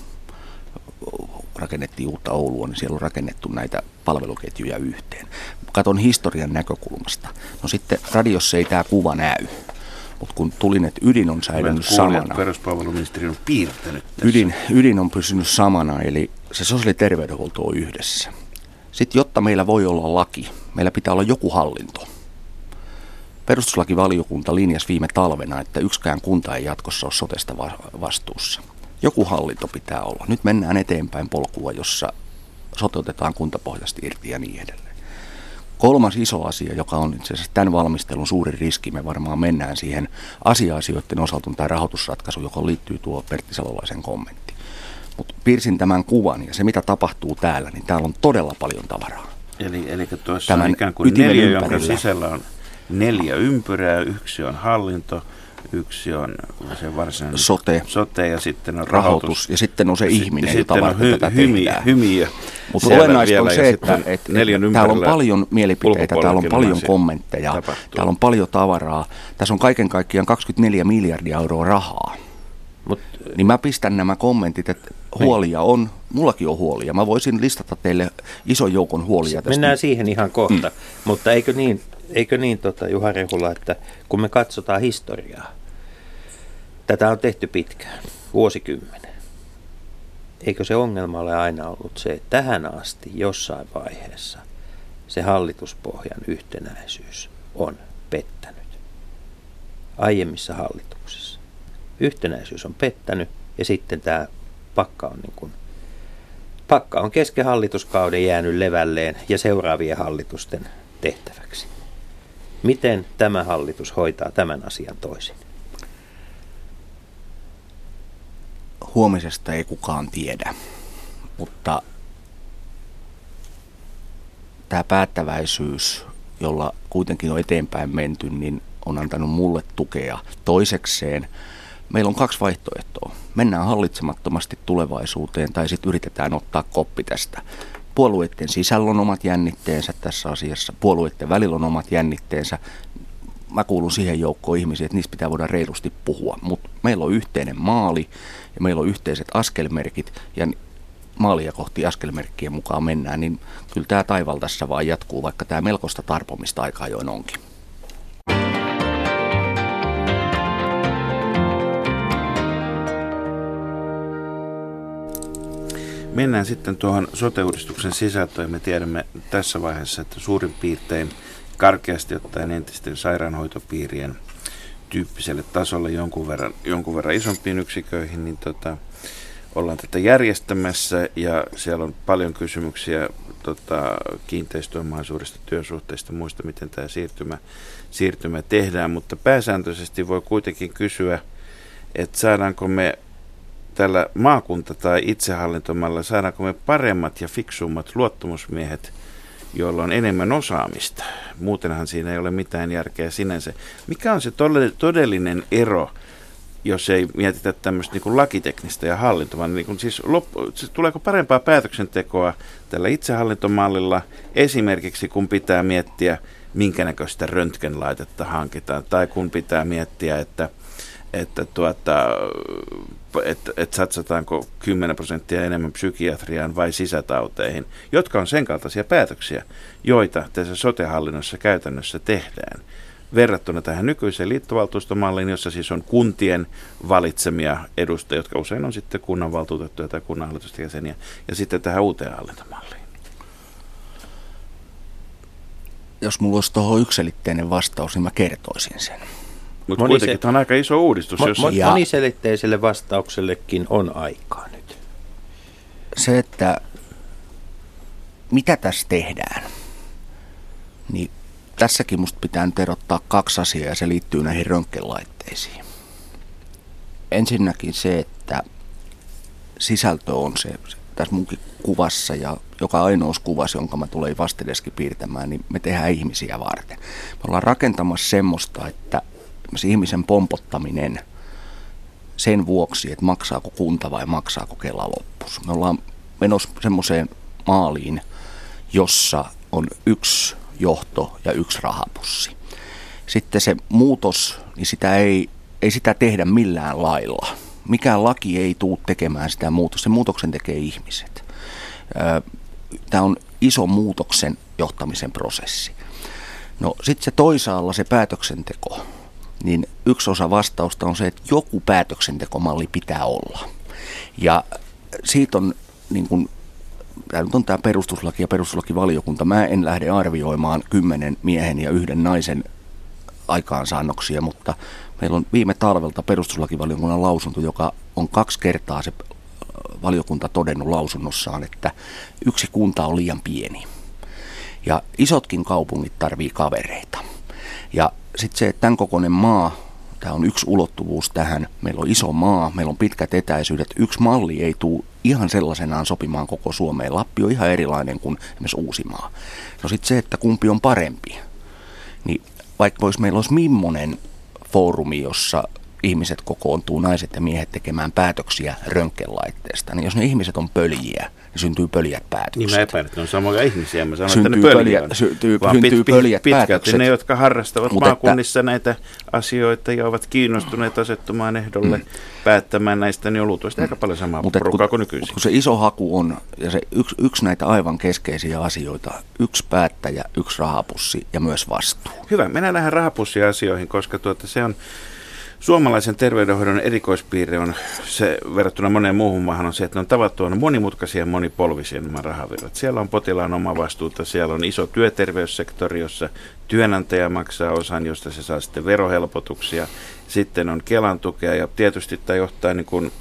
Rakennettiin uutta Oulua, niin siellä on rakennettu näitä palveluketjuja yhteen. Katon historian näkökulmasta. No sitten radiossa ei tämä kuva näy. Mutta kun tulin, että ydin on säilynyt samana. Peruspalveluministeri on piirtänyt tässä. Ydin, ydin on pysynyt samana, eli se sosiaali- ja terveydenhuolto on yhdessä. Sitten jotta meillä voi olla laki, meillä pitää olla joku hallinto. Perustuslakivaliokunta linjasi viime talvena, että yksikään kunta ei jatkossa ole sotesta vastuussa. Joku hallinto pitää olla. Nyt mennään eteenpäin polkua, jossa soteutetaan kuntapohjasti irti ja niin edelleen. Kolmas iso asia, joka on itse asiassa tämän valmistelun suuri riski, me varmaan mennään siihen asia-asioiden osalta tai rahoitusratkaisu, joka liittyy tuo Pertti Salolaisen kommentti. Mutta piirsin tämän kuvan ja se mitä tapahtuu täällä, niin täällä on todella paljon tavaraa. Eli, eli tuossa Tämän ikään kuin neljä, jonka sisällä on neljä ympyrää, yksi on hallinto, yksi on se varsinainen sote, sote ja sitten on rahoitus. rahoitus. Ja sitten on se ihminen, jota varten hy, tätä hymi, tehdään. Hymiö. Mutta olennaista on se, että, että, täällä on paljon mielipiteitä, täällä on paljon kommentteja, tapahtuu. täällä on paljon tavaraa. Tässä on kaiken kaikkiaan 24 miljardia euroa rahaa. Mut, niin mä pistän nämä kommentit, että huolia on, mullakin on huolia. Mä voisin listata teille ison joukon huolia tästä. Mennään siihen ihan kohta, mm. mutta eikö niin, eikö niin tota, Juha Rehula, että kun me katsotaan historiaa, tätä on tehty pitkään, vuosikymmenen. Eikö se ongelma ole aina ollut se, että tähän asti jossain vaiheessa se hallituspohjan yhtenäisyys on pettänyt aiemmissa hallituksissa. Yhtenäisyys on pettänyt ja sitten tämä pakka on, niin kuin, pakka on kesken hallituskauden jäänyt levälleen ja seuraavien hallitusten tehtäväksi. Miten tämä hallitus hoitaa tämän asian toisin? Huomisesta ei kukaan tiedä, mutta tämä päättäväisyys, jolla kuitenkin on eteenpäin menty, niin on antanut mulle tukea. Toisekseen meillä on kaksi vaihtoehtoa. Mennään hallitsemattomasti tulevaisuuteen tai sitten yritetään ottaa koppi tästä. Puolueiden sisällä on omat jännitteensä tässä asiassa, puolueiden välillä on omat jännitteensä. Mä kuulun siihen joukkoon ihmisiä, että niistä pitää voida reilusti puhua, mutta meillä on yhteinen maali ja meillä on yhteiset askelmerkit ja maalia kohti askelmerkkien mukaan mennään, niin kyllä tämä taival tässä vaan jatkuu, vaikka tämä melkoista tarpomista aika ajoin onkin. Mennään sitten tuohon sote-uudistuksen sisältöön. Me tiedämme tässä vaiheessa, että suurin piirtein karkeasti ottaen entisten sairaanhoitopiirien tyyppiselle tasolle jonkun verran, jonkun verran isompiin yksiköihin, niin tota, ollaan tätä järjestämässä ja siellä on paljon kysymyksiä tota, kiinteistöomaisuudesta, työsuhteista, muista, miten tämä siirtymä, siirtymä tehdään, mutta pääsääntöisesti voi kuitenkin kysyä, että saadaanko me tällä maakunta- tai itsehallintomalla saadaanko me paremmat ja fiksummat luottamusmiehet, joilla on enemmän osaamista. Muutenhan siinä ei ole mitään järkeä sinänsä. Mikä on se todellinen ero jos ei mietitä tämmöistä niin lakiteknistä ja hallintoa, niin kuin siis loppu, siis tuleeko parempaa päätöksentekoa tällä itsehallintomallilla esimerkiksi kun pitää miettiä, minkä näköistä röntgenlaitetta hankitaan, tai kun pitää miettiä, että, että tuota, että, että satsataanko 10 prosenttia enemmän psykiatriaan vai sisätauteihin, jotka on sen kaltaisia päätöksiä, joita tässä sotehallinnossa käytännössä tehdään verrattuna tähän nykyiseen liittovaltuustomalliin, jossa siis on kuntien valitsemia edustajia, jotka usein on sitten kunnanvaltuutettuja tai kunnanhallitusten jäseniä, ja sitten tähän uuteen hallintomalliin. Jos mulla olisi tuohon yksilitteinen vastaus, niin mä kertoisin sen. Mutta kuitenkin tämä on aika iso uudistus. Mo- jossa... mo- moniselitteiselle vastauksellekin on aikaa nyt. Se, että mitä tässä tehdään, niin tässäkin musta pitää nyt erottaa kaksi asiaa ja se liittyy näihin röntgenlaitteisiin. Ensinnäkin se, että sisältö on se, se tässä munkin kuvassa ja joka ainoa kuvassa, jonka mä tulen vastedeskin piirtämään, niin me tehdään ihmisiä varten. Me ollaan rakentamassa semmoista, että ihmisen pompottaminen sen vuoksi, että maksaako kunta vai maksaako Kela loppus. Me ollaan menossa semmoiseen maaliin, jossa on yksi johto ja yksi rahapussi. Sitten se muutos, niin sitä ei, ei sitä tehdä millään lailla. Mikään laki ei tule tekemään sitä muutosta. Se muutoksen tekee ihmiset. Tämä on iso muutoksen johtamisen prosessi. No sitten se toisaalla se päätöksenteko, niin yksi osa vastausta on se, että joku päätöksentekomalli pitää olla. Ja siitä on niin kuin tämä nyt on tämä perustuslaki ja perustuslakivaliokunta. Mä en lähde arvioimaan kymmenen miehen ja yhden naisen aikaansaannoksia, mutta meillä on viime talvelta perustuslakivaliokunnan lausunto, joka on kaksi kertaa se äh, valiokunta todennut lausunnossaan, että yksi kunta on liian pieni. Ja isotkin kaupungit tarvii kavereita. Ja sitten se, että tämän kokoinen maa, tämä on yksi ulottuvuus tähän, meillä on iso maa, meillä on pitkät etäisyydet, yksi malli ei tule ihan sellaisenaan sopimaan koko Suomeen. Lappi on ihan erilainen kuin esimerkiksi Uusimaa. No sitten se, että kumpi on parempi. Niin vaikka vois, meillä olisi millainen foorumi, jossa ihmiset kokoontuu, naiset ja miehet tekemään päätöksiä röntgenlaitteesta, niin jos ne ihmiset on pöljiä, niin syntyy pöljät päätökset. Niin mä epäilen, että ne on samoja ihmisiä. Mä sanon, syntyy että ne pöljä, syntyy, Vaan syntyy pit, pöljät pitkälti päätökset. ne, jotka harrastavat Mut maakunnissa että, näitä asioita ja ovat kiinnostuneet asettumaan ehdolle mm. päättämään näistä, niin on luultavasti aika paljon samaa Mut porukkaa kuin nykyisin. Kun se iso haku on, ja se yksi, yksi näitä aivan keskeisiä asioita, yksi päättäjä, yksi rahapussi ja myös vastuu. Hyvä, mennään näihin rahapussiasioihin, koska tuota, se on Suomalaisen terveydenhoidon erikoispiirre on se verrattuna moneen muuhun maahan on se, että ne on tavattoman monimutkaisia ja monipolvisia nämä rahavirrat. Siellä on potilaan oma vastuuta, siellä on iso työterveyssektori, jossa työnantaja maksaa osan, josta se saa sitten verohelpotuksia. Sitten on Kelan tukea ja tietysti tämä johtaa niin kuin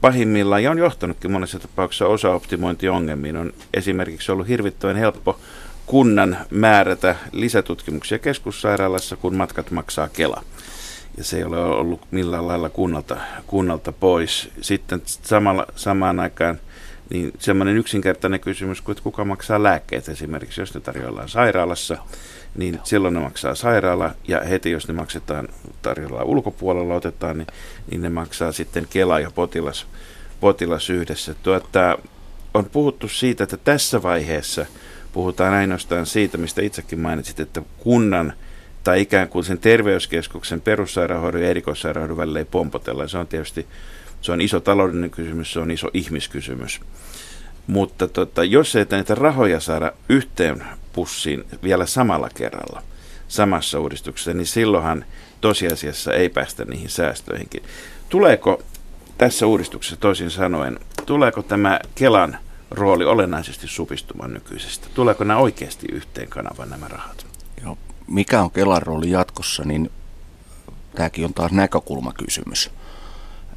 pahimmillaan ja on johtanutkin monessa tapauksessa osaoptimointiongelmiin. On esimerkiksi ollut hirvittävän helppo kunnan määrätä lisätutkimuksia keskussairaalassa, kun matkat maksaa Kela ja se ei ole ollut millään lailla kunnalta, kunnalta pois. Sitten samalla, samaan aikaan niin semmoinen yksinkertainen kysymys kuin, että kuka maksaa lääkkeet esimerkiksi, jos ne tarjoillaan sairaalassa, niin silloin ne maksaa sairaala ja heti jos ne maksetaan tarjolla ulkopuolella otetaan, niin, niin ne maksaa sitten Kela ja potilas, potilas yhdessä. Tuota, on puhuttu siitä, että tässä vaiheessa puhutaan ainoastaan siitä, mistä itsekin mainitsit, että kunnan – tai ikään kuin sen terveyskeskuksen perussairaanhoidon ja erikoissairaanhoidon välillä ei pompotella. Se on tietysti se on iso taloudellinen kysymys, se on iso ihmiskysymys. Mutta tota, jos ei näitä rahoja saada yhteen pussiin vielä samalla kerralla, samassa uudistuksessa, niin silloinhan tosiasiassa ei päästä niihin säästöihinkin. Tuleeko tässä uudistuksessa toisin sanoen, tuleeko tämä Kelan rooli olennaisesti supistumaan nykyisestä? Tuleeko nämä oikeasti yhteen kanavan nämä rahat? Mikä on Kelan rooli jatkossa, niin tämäkin on taas näkökulmakysymys.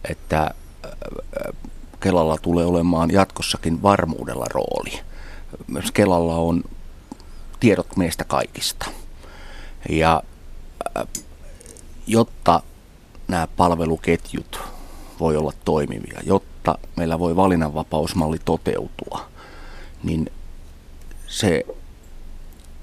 Että äh, Kelalla tulee olemaan jatkossakin varmuudella rooli. Myös Kelalla on tiedot meistä kaikista. Ja äh, jotta nämä palveluketjut voi olla toimivia, jotta meillä voi valinnanvapausmalli toteutua, niin se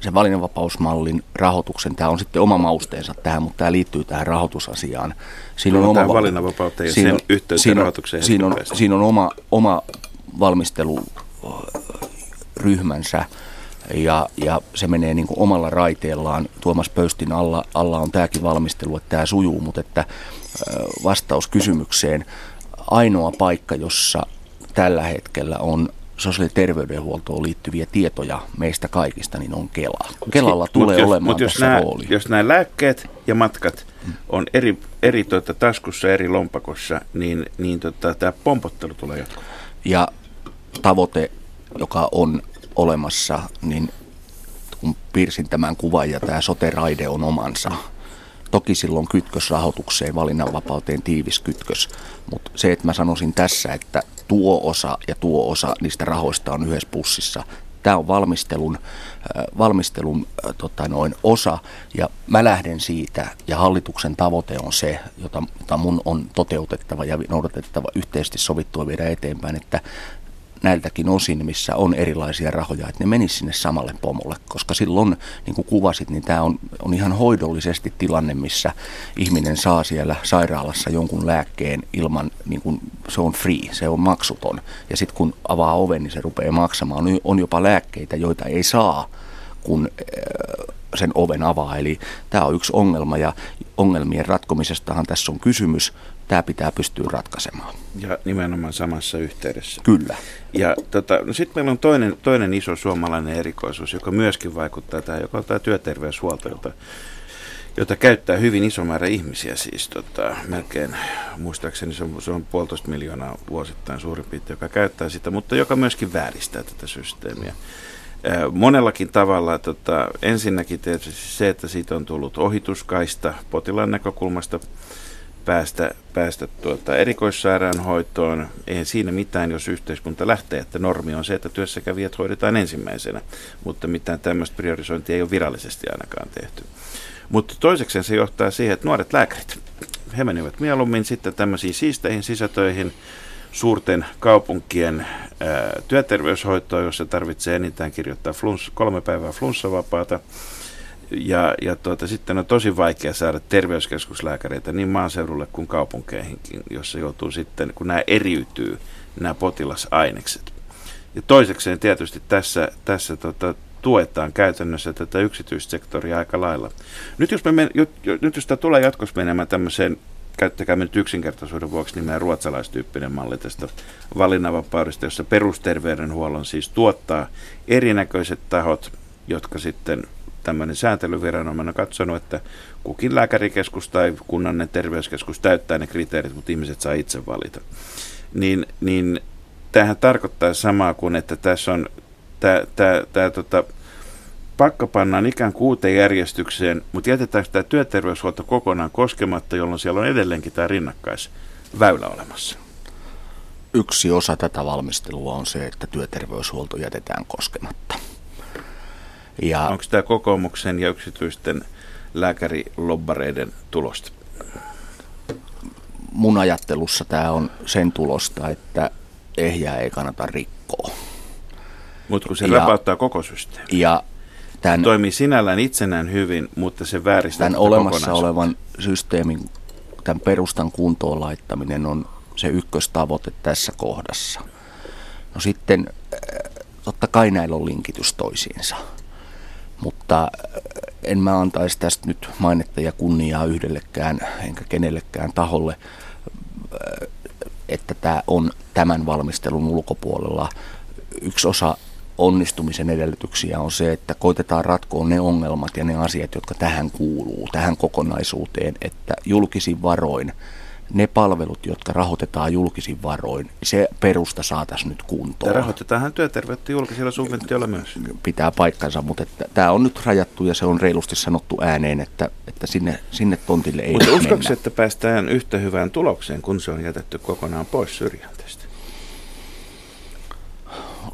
se valinnanvapausmallin rahoituksen, tämä on sitten oma mausteensa tähän, mutta tämä liittyy tähän rahoitusasiaan. Siinä on, oma valinnanvapauteen ja sen yhteyteen siinä, rahoitukseen. Siinä on, siinä on oma, oma valmisteluryhmänsä ja, ja se menee niin kuin omalla raiteellaan. Tuomas Pöystin alla, alla on tämäkin valmistelu, että tämä sujuu, mutta että vastaus kysymykseen, ainoa paikka, jossa tällä hetkellä on sosiaali- ja terveydenhuoltoon liittyviä tietoja meistä kaikista, niin on Kela. Kelalla tulee mut jos, olemaan mut jos tässä nämä, rooli. Jos nämä lääkkeet ja matkat on eri, eri tuota, taskussa, eri lompakossa, niin, niin tota, tämä pompottelu tulee jatkumaan. Ja tavoite, joka on olemassa, niin kun piirsin tämän kuvan ja tämä sote-raide on omansa, Toki silloin kytkös rahoitukseen, valinnanvapauteen tiivis kytkös, mutta se, että mä sanoisin tässä, että tuo osa ja tuo osa niistä rahoista on yhdessä pussissa, tämä on valmistelun, valmistelun tota noin, osa ja mä lähden siitä ja hallituksen tavoite on se, jota, jota mun on toteutettava ja noudatettava yhteisesti sovittua viedä eteenpäin, että näiltäkin osin, missä on erilaisia rahoja, että ne menisivät sinne samalle pomolle, koska silloin, niin kuin kuvasit, niin tämä on, on ihan hoidollisesti tilanne, missä ihminen saa siellä sairaalassa jonkun lääkkeen ilman, niin kuin se on free, se on maksuton. Ja sitten kun avaa oven, niin se rupeaa maksamaan. On jopa lääkkeitä, joita ei saa, kun äh, sen oven avaa. Eli tämä on yksi ongelma ja ongelmien ratkomisestahan tässä on kysymys tämä pitää pystyä ratkaisemaan. Ja nimenomaan samassa yhteydessä. Kyllä. Ja tota, no sitten meillä on toinen, toinen iso suomalainen erikoisuus, joka myöskin vaikuttaa tähän, joka on tämä työterveyshuolto, jota, jota käyttää hyvin iso määrä ihmisiä, siis tota, melkein, muistaakseni se on, se on puolitoista miljoonaa vuosittain suurin piirtein, joka käyttää sitä, mutta joka myöskin vääristää tätä systeemiä. Monellakin tavalla, tota, ensinnäkin tietysti se, että siitä on tullut ohituskaista potilaan näkökulmasta, päästä, päästä tuota erikoissairaanhoitoon. Eihän siinä mitään, jos yhteiskunta lähtee, että normi on se, että työssäkävijät hoidetaan ensimmäisenä, mutta mitään tämmöistä priorisointia ei ole virallisesti ainakaan tehty. Mutta toiseksi se johtaa siihen, että nuoret lääkärit, he menivät mieluummin sitten tämmöisiin siisteihin sisätöihin, suurten kaupunkien ää, jossa tarvitsee enintään kirjoittaa flunss, kolme päivää flunssavapaata, ja, ja tuota, sitten on tosi vaikea saada terveyskeskuslääkäreitä niin maaseudulle kuin kaupunkeihinkin, jossa joutuu sitten, kun nämä eriytyy, nämä potilasainekset. Ja toisekseen tietysti tässä, tässä tota, tuetaan käytännössä tätä yksityissektoria aika lailla. Nyt jos, me men, nyt jos tämä tulee jatkossa menemään tämmöiseen, käyttäkää nyt yksinkertaisuuden vuoksi nimeä ruotsalaistyyppinen malli tästä valinnanvapaudesta, jossa perusterveydenhuollon siis tuottaa erinäköiset tahot, jotka sitten tämmöinen sääntelyviranomainen on katsonut, että kukin lääkärikeskus tai kunnannen terveyskeskus täyttää ne kriteerit, mutta ihmiset saa itse valita. Niin, niin tämähän tarkoittaa samaa kuin, että tässä on tämä, tämä, tämä tota, pakka pannaan ikään kuin uuteen järjestykseen, mutta jätetäänkö tämä työterveyshuolto kokonaan koskematta, jolloin siellä on edelleenkin tämä rinnakkaisväylä olemassa? Yksi osa tätä valmistelua on se, että työterveyshuolto jätetään koskematta. Ja Onko tämä kokoomuksen ja yksityisten lääkärilobbareiden tulosta? Mun ajattelussa tämä on sen tulosta, että ehjää ei kannata rikkoa. Mutta kun se ja, rapauttaa koko systeemi. Ja tämän, toimii sinällään itsenään hyvin, mutta se vääristää Tämän olemassa olevan systeemin, tämän perustan kuntoon laittaminen on se ykköstavoite tässä kohdassa. No sitten totta kai näillä on linkitys toisiinsa mutta äh, en mä antaisi tästä nyt mainetta ja kunniaa yhdellekään enkä kenellekään taholle, äh, että tämä on tämän valmistelun ulkopuolella. Yksi osa onnistumisen edellytyksiä on se, että koitetaan ratkoa ne ongelmat ja ne asiat, jotka tähän kuuluu, tähän kokonaisuuteen, että julkisin varoin – ne palvelut, jotka rahoitetaan julkisin varoin, se perusta saataisiin nyt kuntoon. Ja rahoitetaanhan työterveyttä julkisilla subventioilla myös. Pitää paikkansa, mutta että tämä on nyt rajattu ja se on reilusti sanottu ääneen, että, että sinne, sinne tontille ei Mutta uskoksi, että päästään yhtä hyvään tulokseen, kun se on jätetty kokonaan pois syrjänteestä?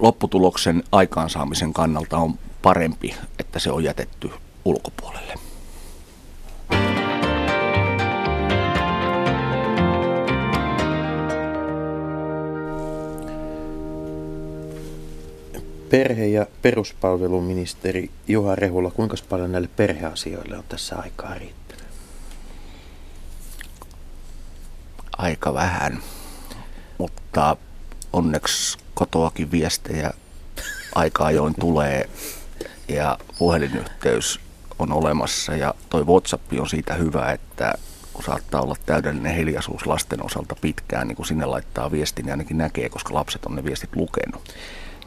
Lopputuloksen aikaansaamisen kannalta on parempi, että se on jätetty ulkopuolelle. Perhe- ja peruspalveluministeri Juha Rehula, kuinka paljon näille perheasioille on tässä aikaa riittänyt? Aika vähän, mutta onneksi kotoakin viestejä aika ajoin tulee ja puhelinyhteys on olemassa ja toi WhatsApp on siitä hyvä, että kun saattaa olla täydellinen hiljaisuus lasten osalta pitkään, niin kun sinne laittaa viestin, niin ainakin näkee, koska lapset on ne viestit lukenut.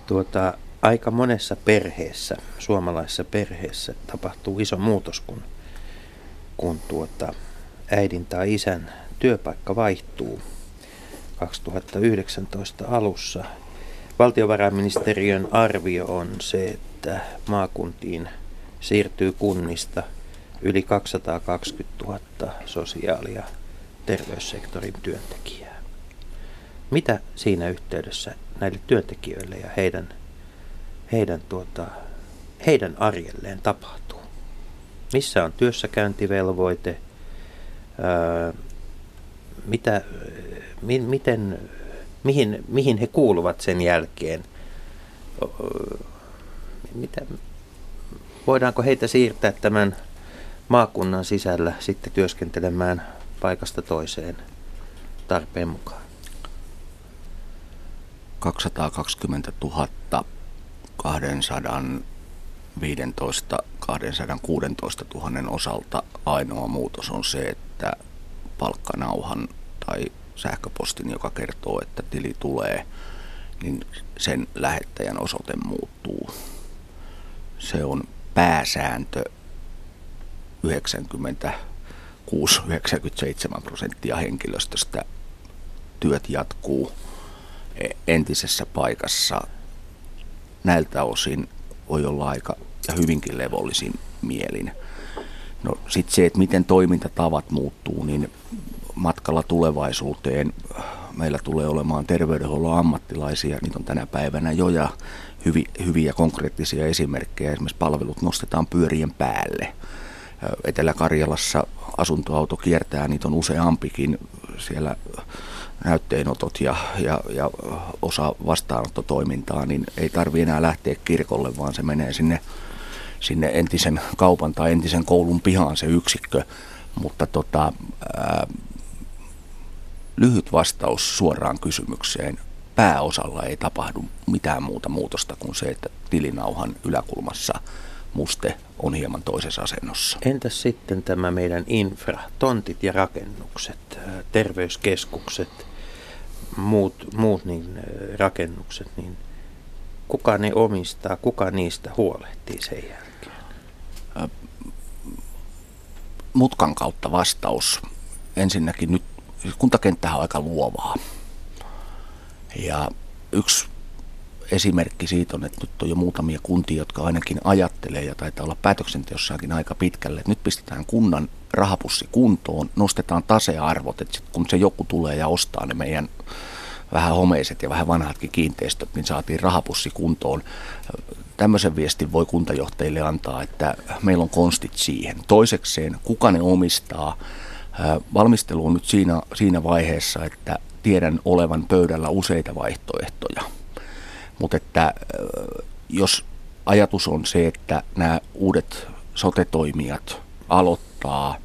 Tuota, aika monessa perheessä, suomalaisessa perheessä tapahtuu iso muutos, kun, kun tuota, äidin tai isän työpaikka vaihtuu 2019 alussa. Valtiovarainministeriön arvio on se, että maakuntiin siirtyy kunnista yli 220 000 sosiaali- ja terveyssektorin työntekijää. Mitä siinä yhteydessä näille työntekijöille ja heidän, heidän, tuota, heidän arjelleen tapahtuu? Missä on työssäkäyntivelvoite? Öö, mitä, mi, miten, mihin, mihin he kuuluvat sen jälkeen? Mitä, voidaanko heitä siirtää tämän maakunnan sisällä sitten työskentelemään paikasta toiseen tarpeen mukaan? 220 000 215 216 000 osalta ainoa muutos on se, että palkkanauhan tai sähköpostin, joka kertoo, että tili tulee, niin sen lähettäjän osoite muuttuu. Se on pääsääntö 96-97 prosenttia henkilöstöstä työt jatkuu entisessä paikassa. Näiltä osin voi olla aika ja hyvinkin levollisin mielin. No sitten se, että miten toimintatavat muuttuu, niin matkalla tulevaisuuteen meillä tulee olemaan terveydenhuollon ammattilaisia, niitä on tänä päivänä jo ja hyvi, hyviä konkreettisia esimerkkejä. Esimerkiksi palvelut nostetaan pyörien päälle. Etelä-Karjalassa asuntoauto kiertää, niitä on useampikin siellä näytteenotot ja, ja, ja osa vastaanottotoimintaa, niin ei tarvi enää lähteä kirkolle, vaan se menee sinne, sinne entisen kaupan tai entisen koulun pihaan se yksikkö. Mutta tota, ää, lyhyt vastaus suoraan kysymykseen. Pääosalla ei tapahdu mitään muuta muutosta kuin se, että tilinauhan yläkulmassa muste on hieman toisessa asennossa. Entäs sitten tämä meidän infra, tontit ja rakennukset, terveyskeskukset, muut, muut niin, rakennukset, niin kuka ne omistaa, kuka niistä huolehtii sen jälkeen? Mutkan kautta vastaus. Ensinnäkin nyt kuntakenttähän on aika luovaa. Ja yksi esimerkki siitä on, että nyt on jo muutamia kuntia, jotka ainakin ajattelee ja taitaa olla päätöksenteossakin aika pitkälle, että nyt pistetään kunnan rahapussi kuntoon, nostetaan tasearvot, että kun se joku tulee ja ostaa ne meidän vähän homeiset ja vähän vanhatkin kiinteistöt, niin saatiin rahapussi kuntoon. Tämmöisen viestin voi kuntajohtajille antaa, että meillä on konstit siihen. Toisekseen, kuka ne omistaa, Valmistelu on nyt siinä, siinä vaiheessa, että tiedän olevan pöydällä useita vaihtoehtoja. Mutta että jos ajatus on se, että nämä uudet sotetoimijat aloittaa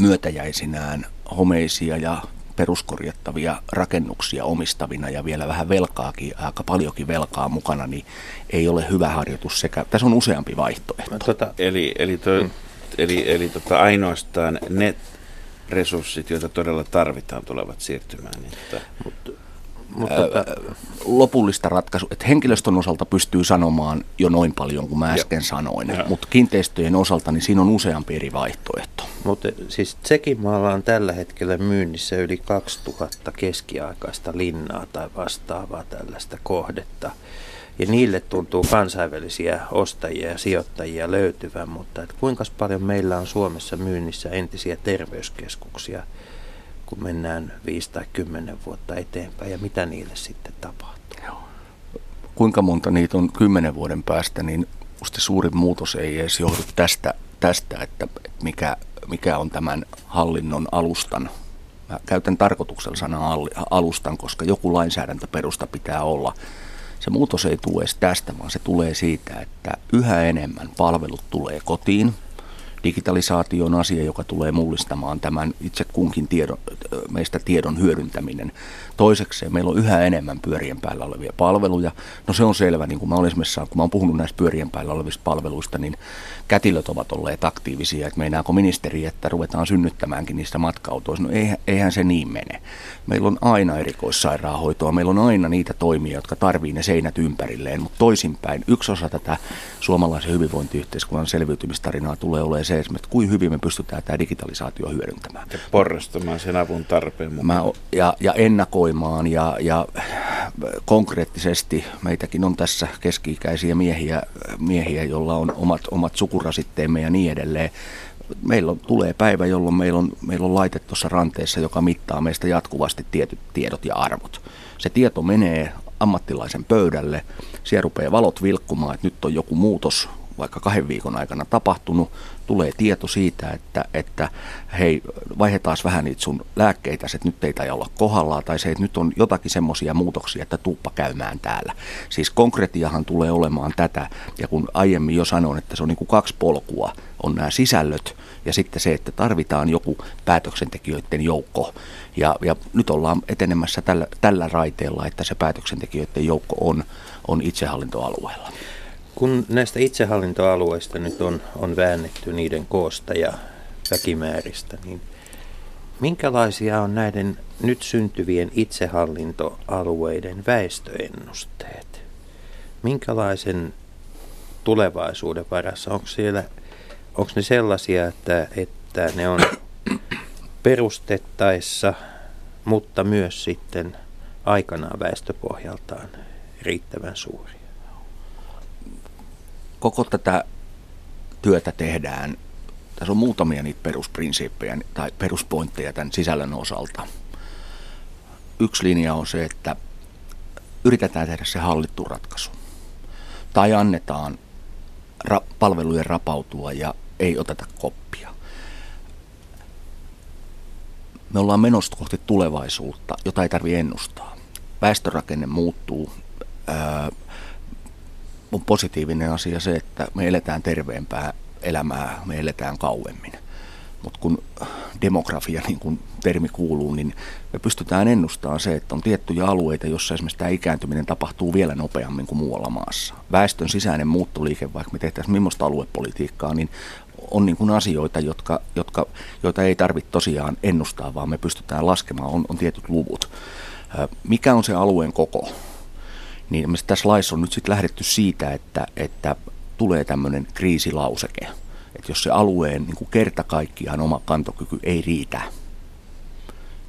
myötäjäisinään homeisia ja peruskorjattavia rakennuksia omistavina ja vielä vähän velkaakin, aika paljonkin velkaa mukana, niin ei ole hyvä harjoitus sekä, tässä on useampi vaihtoehto. Tota, eli eli, to, mm. eli, eli tota, ainoastaan ne resurssit, joita todella tarvitaan, tulevat siirtymään. Niin tota. Mutta mutta lopullista ratkaisu, että henkilöstön osalta pystyy sanomaan jo noin paljon kuin mä äsken ja. sanoin, ja. mutta kiinteistöjen osalta niin siinä on useampi eri vaihtoehto. Mutta siis Tsekimaalla on tällä hetkellä myynnissä yli 2000 keskiaikaista linnaa tai vastaavaa tällaista kohdetta. Ja niille tuntuu kansainvälisiä ostajia ja sijoittajia löytyvän, mutta kuinka paljon meillä on Suomessa myynnissä entisiä terveyskeskuksia – kun mennään 5 tai 10 vuotta eteenpäin ja mitä niille sitten tapahtuu. Joo. Kuinka monta niitä on kymmenen vuoden päästä, niin musta suurin muutos ei edes johdu tästä, tästä että mikä, mikä on tämän hallinnon alustan. Mä käytän tarkoituksella sanaa alustan, koska joku lainsäädäntöperusta pitää olla. Se muutos ei tule edes tästä, vaan se tulee siitä, että yhä enemmän palvelut tulee kotiin – Digitalisaatio on asia, joka tulee mullistamaan tämän itse kunkin tiedon, meistä tiedon hyödyntäminen. Toiseksi meillä on yhä enemmän pyörien päällä olevia palveluja. No se on selvä, niin kuin mä olen esimerkiksi, kun mä olen puhunut näistä pyörien päällä olevista palveluista, niin kätilöt ovat olleet aktiivisia, että meinaako ministeri, että ruvetaan synnyttämäänkin niistä matka-autoista. No eihän, eihän se niin mene. Meillä on aina erikoissairaanhoitoa, meillä on aina niitä toimia, jotka tarvii ne seinät ympärilleen, mutta toisinpäin yksi osa tätä suomalaisen hyvinvointiyhteiskunnan selviytymistarinaa tulee olemaan se, että kuin hyvin me pystytään tämä digitalisaatio hyödyntämään. Ja porrastamaan sen avun tarpeen mukaan. Mä, ja, ja ennakoimaan ja, ja konkreettisesti meitäkin on tässä keski-ikäisiä miehiä, miehiä joilla on omat, omat sukurasitteemme ja niin edelleen. Meillä on, tulee päivä, jolloin meillä on, meillä on laite tuossa ranteessa, joka mittaa meistä jatkuvasti tietyt tiedot ja arvot. Se tieto menee ammattilaisen pöydälle, siellä rupeaa valot vilkkumaan, että nyt on joku muutos vaikka kahden viikon aikana tapahtunut, tulee tieto siitä, että, että hei, vaihdetaan vähän niitä sun lääkkeitä, että nyt ei olla kohdallaan, tai se, että nyt on jotakin semmoisia muutoksia, että tuuppa käymään täällä. Siis konkretiahan tulee olemaan tätä, ja kun aiemmin jo sanoin, että se on niin kuin kaksi polkua, on nämä sisällöt, ja sitten se, että tarvitaan joku päätöksentekijöiden joukko. Ja, ja nyt ollaan etenemässä tällä, tällä raiteella, että se päätöksentekijöiden joukko on, on itsehallintoalueella. Kun näistä itsehallintoalueista nyt on, on väännetty niiden koosta ja väkimääristä, niin minkälaisia on näiden nyt syntyvien itsehallintoalueiden väestöennusteet? Minkälaisen tulevaisuuden varassa? Onko, siellä, onko ne sellaisia, että, että ne on perustettaessa, mutta myös sitten aikanaan väestöpohjaltaan riittävän suuri? Koko tätä työtä tehdään, tässä on muutamia niitä perusprinsiippejä tai peruspointteja tämän sisällön osalta. Yksi linja on se, että yritetään tehdä se hallittu ratkaisu. Tai annetaan ra- palvelujen rapautua ja ei oteta koppia. Me ollaan menossa kohti tulevaisuutta, jota ei tarvitse ennustaa. Väestörakenne muuttuu, on positiivinen asia se, että me eletään terveempää elämää, me eletään kauemmin. Mutta kun demografia, niin kuin termi kuuluu, niin me pystytään ennustamaan se, että on tiettyjä alueita, joissa esimerkiksi tämä ikääntyminen tapahtuu vielä nopeammin kuin muualla maassa. Väestön sisäinen muuttoliike, vaikka me tehtäisiin millaista aluepolitiikkaa, niin on niin kuin asioita, jotka, jotka, joita ei tarvitse tosiaan ennustaa, vaan me pystytään laskemaan, on, on tietyt luvut. Mikä on se alueen koko? Niin tässä laissa on nyt sitten lähdetty siitä, että, että tulee tämmöinen kriisilauseke. Että jos se alueen niin kuin kerta kaikkiaan oma kantokyky ei riitä,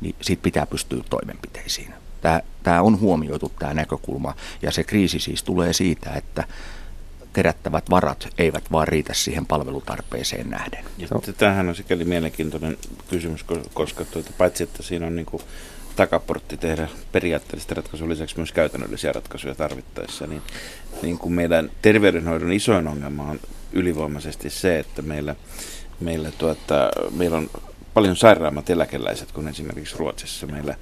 niin siitä pitää pystyä toimenpiteisiin. Tämä, tämä on huomioitu tämä näkökulma ja se kriisi siis tulee siitä, että kerättävät varat eivät vaan riitä siihen palvelutarpeeseen nähden. Ja tämähän on sikäli mielenkiintoinen kysymys, koska tuota, paitsi että siinä on niin kuin takaportti tehdä periaatteellista ratkaisua lisäksi myös käytännöllisiä ratkaisuja tarvittaessa, niin, niin kuin meidän terveydenhoidon isoin ongelma on ylivoimaisesti se, että meillä, meillä, tuota, meillä on paljon sairaammat eläkeläiset kuin esimerkiksi Ruotsissa. Meillä,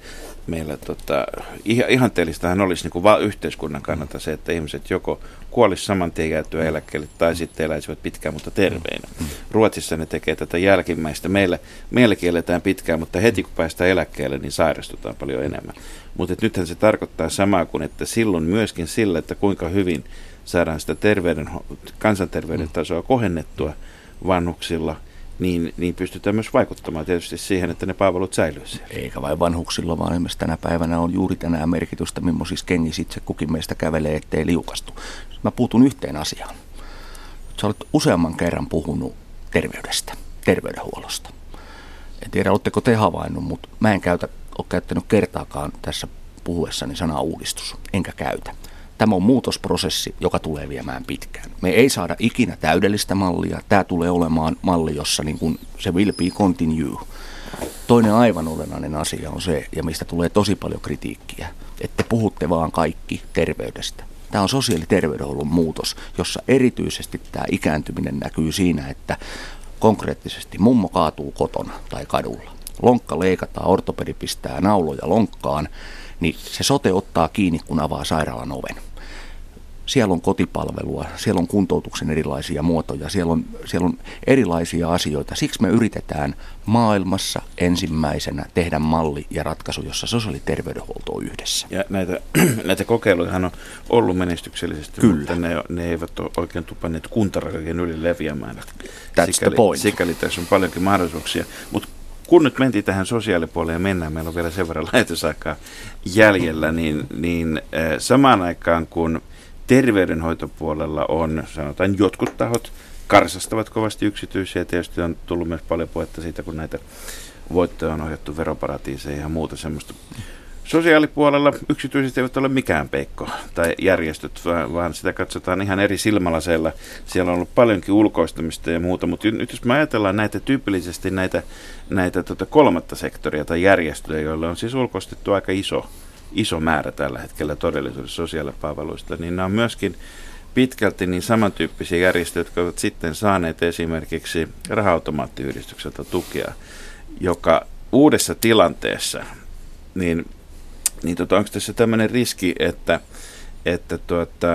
meillä tota, ihanteellistahan olisi niin kuin vaan yhteiskunnan kannalta se, että ihmiset joko kuolisi saman tien jäätyä eläkkeelle tai sitten eläisivät pitkään, mutta terveinä. Ruotsissa ne tekee tätä jälkimmäistä. Meillä, meilläkin eletään pitkään, mutta heti kun päästään eläkkeelle, niin sairastutaan paljon enemmän. Mutta nythän se tarkoittaa samaa kuin, että silloin myöskin sillä, että kuinka hyvin saadaan sitä terveyden, kansanterveyden tasoa kohennettua vanhuksilla – niin, niin pystytään myös vaikuttamaan tietysti siihen, että ne palvelut säilyvät siellä. Eikä vain vanhuksilla, vaan esimerkiksi tänä päivänä on juuri tänään merkitystä, millaisissa kengissä itse kukin meistä kävelee, ettei liukastu. Mä puutun yhteen asiaan. Sä olet useamman kerran puhunut terveydestä, terveydenhuollosta. En tiedä, oletteko te havainnut, mutta mä en käytä, ole käyttänyt kertaakaan tässä puhuessani sanaa uudistus, enkä käytä. Tämä on muutosprosessi, joka tulee viemään pitkään. Me ei saada ikinä täydellistä mallia. Tämä tulee olemaan malli, jossa niin kuin se will be continue. Toinen aivan olennainen asia on se, ja mistä tulee tosi paljon kritiikkiä, että puhutte vaan kaikki terveydestä. Tämä on sosiaaliterveydenhuollon muutos, jossa erityisesti tämä ikääntyminen näkyy siinä, että konkreettisesti mummo kaatuu kotona tai kadulla. Lonkka leikataan, ortopedi pistää nauloja lonkkaan, niin se sote ottaa kiinni, kun avaa sairaalan oven. siellä on kotipalvelua, siellä on kuntoutuksen erilaisia muotoja, siellä on, siellä on erilaisia asioita. Siksi me yritetään maailmassa ensimmäisenä tehdä malli ja ratkaisu, jossa sosiaali- ja terveydenhuolto on yhdessä. Ja näitä, (clears throat) näitä kokeiluja on ollut menestyksellisesti, Kyllä. mutta ne, ne eivät ole oikein tupanneet kuntarajojen yli leviämään. That's sikäli, the point. sikäli tässä on paljonkin mahdollisuuksia. Mutta kun nyt mentiin tähän sosiaalipuoleen ja mennään, meillä on vielä sen verran lähetysaikaa jäljellä, niin, niin äh, samaan aikaan kun terveydenhoitopuolella on, sanotaan jotkut tahot, karsastavat kovasti yksityisiä. Tietysti on tullut myös paljon puhetta siitä, kun näitä voittoja on ohjattu veroparatiiseihin ja muuta semmoista. Sosiaalipuolella yksityiset eivät ole mikään peikko tai järjestöt, vaan, sitä katsotaan ihan eri silmälaseilla. Siellä on ollut paljonkin ulkoistamista ja muuta, mutta nyt jos me ajatellaan näitä tyypillisesti näitä, näitä tota kolmatta sektoria tai järjestöjä, joilla on siis ulkoistettu aika iso, iso määrä tällä hetkellä todellisuudessa sosiaalipalveluista, niin nämä on myöskin pitkälti niin samantyyppisiä järjestöjä, jotka ovat sitten saaneet esimerkiksi raha-automaattiyhdistykseltä tukea, joka uudessa tilanteessa, niin, niin tota, onko tässä tämmöinen riski, että, että, tuota,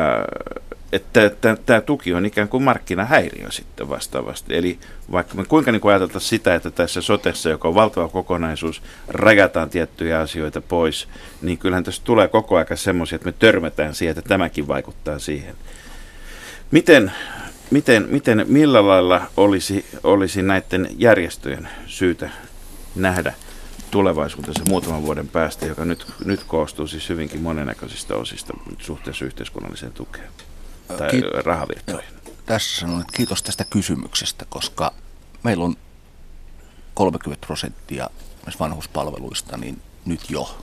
että, että tämä tuki on ikään kuin markkinahäiriö sitten vastaavasti. Eli vaikka me kuinka niin ajateltaisiin sitä, että tässä sotessa, joka on valtava kokonaisuus, rajataan tiettyjä asioita pois, niin kyllähän tässä tulee koko ajan semmoisia, että me törmätään siihen, että tämäkin vaikuttaa siihen. Miten, miten, miten millä lailla olisi, olisi näiden järjestöjen syytä nähdä tulevaisuudessa muutaman vuoden päästä, joka nyt, nyt koostuu siis hyvinkin monennäköisistä osista suhteessa yhteiskunnalliseen tukeen tai Kiit- rahavirtoihin? Tässä sanon, että kiitos tästä kysymyksestä, koska meillä on 30 prosenttia myös vanhuspalveluista niin nyt jo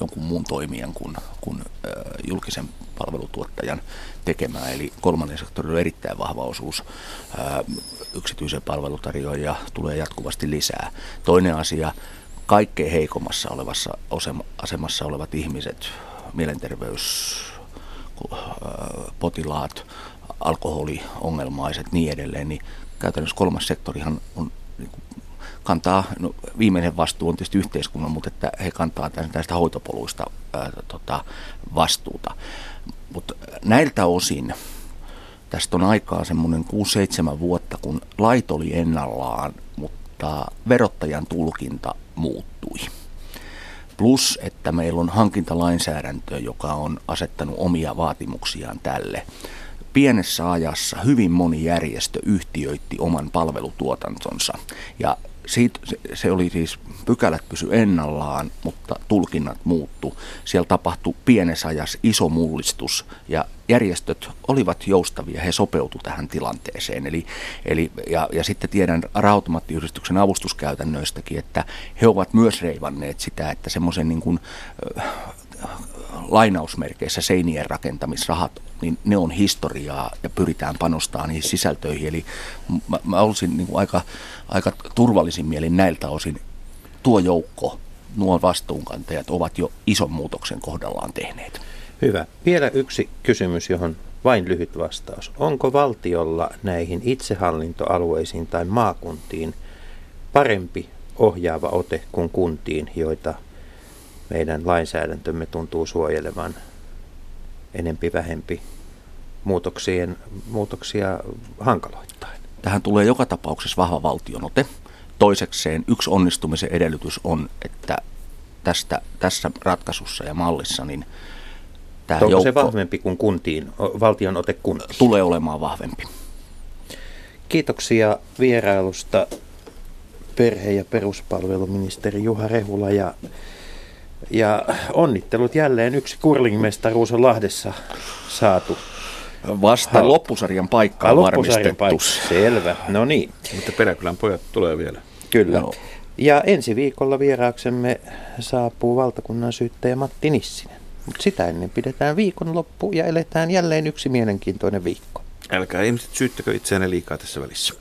jonkun muun toimijan kuin, kuin julkisen palvelutuottajan tekemään. Eli kolmannen sektorin on erittäin vahva osuus. Yksityisen palvelutarjoajia tulee jatkuvasti lisää. Toinen asia, kaikkein heikommassa olevassa asemassa olevat ihmiset, mielenterveys, ku- ö, potilaat, alkoholiongelmaiset, niin edelleen, niin käytännössä kolmas sektorihan on niin kuin kantaa, no, viimeinen vastuu on tietysti yhteiskunnan, mutta että he kantaa tästä, tästä hoitopoluista ää, tota, vastuuta. Mutta näiltä osin tästä on aikaa semmoinen 6-7 vuotta, kun lait oli ennallaan, mutta verottajan tulkinta muuttui. Plus, että meillä on hankintalainsäädäntö, joka on asettanut omia vaatimuksiaan tälle. Pienessä ajassa hyvin moni järjestö yhtiöitti oman palvelutuotantonsa ja siitä, se, se oli siis, pykälät pysy ennallaan, mutta tulkinnat muuttu. Siellä tapahtui pienessä ajassa iso mullistus ja järjestöt olivat joustavia, he sopeutu tähän tilanteeseen. Eli, eli, ja, ja sitten tiedän rahoitumaattiyhdistyksen avustuskäytännöistäkin, että he ovat myös reivanneet sitä, että semmoisen niin kuin, lainausmerkeissä seinien rakentamisrahat, niin ne on historiaa ja pyritään panostamaan niihin sisältöihin. Eli mä, mä olisin niin kuin aika, aika turvallisin mielin näiltä osin. Tuo joukko, nuo vastuunkantajat ovat jo ison muutoksen kohdallaan tehneet. Hyvä. Vielä yksi kysymys, johon vain lyhyt vastaus. Onko valtiolla näihin itsehallintoalueisiin tai maakuntiin parempi ohjaava ote kuin kuntiin, joita meidän lainsäädäntömme tuntuu suojelevan enempi vähempi muutoksien, muutoksia hankaloittain? Tähän tulee joka tapauksessa vahva valtionote. Toisekseen yksi onnistumisen edellytys on, että tästä, tässä ratkaisussa ja mallissa niin tämä Onko se joukko vahvempi kuin kuntiin, o- valtion ote kuntiin? tulee olemaan vahvempi. Kiitoksia vierailusta perhe- ja peruspalveluministeri Juha Rehula ja, ja onnittelut jälleen yksi kurlingmestaruus on Lahdessa saatu. Vasta Hal- loppusarjan paikka on Loppusarjan varmistettu. paikka. Selvä. No niin, Mutta Peräkylän pojat tulee vielä. kyllä. Joo. Ja ensi viikolla vieraaksemme saapuu valtakunnan syyttäjä Matti Nissinen. Mutta sitä ennen pidetään viikonloppu ja eletään jälleen yksi mielenkiintoinen viikko. Älkää ihmiset syyttäkö itseänne liikaa tässä välissä.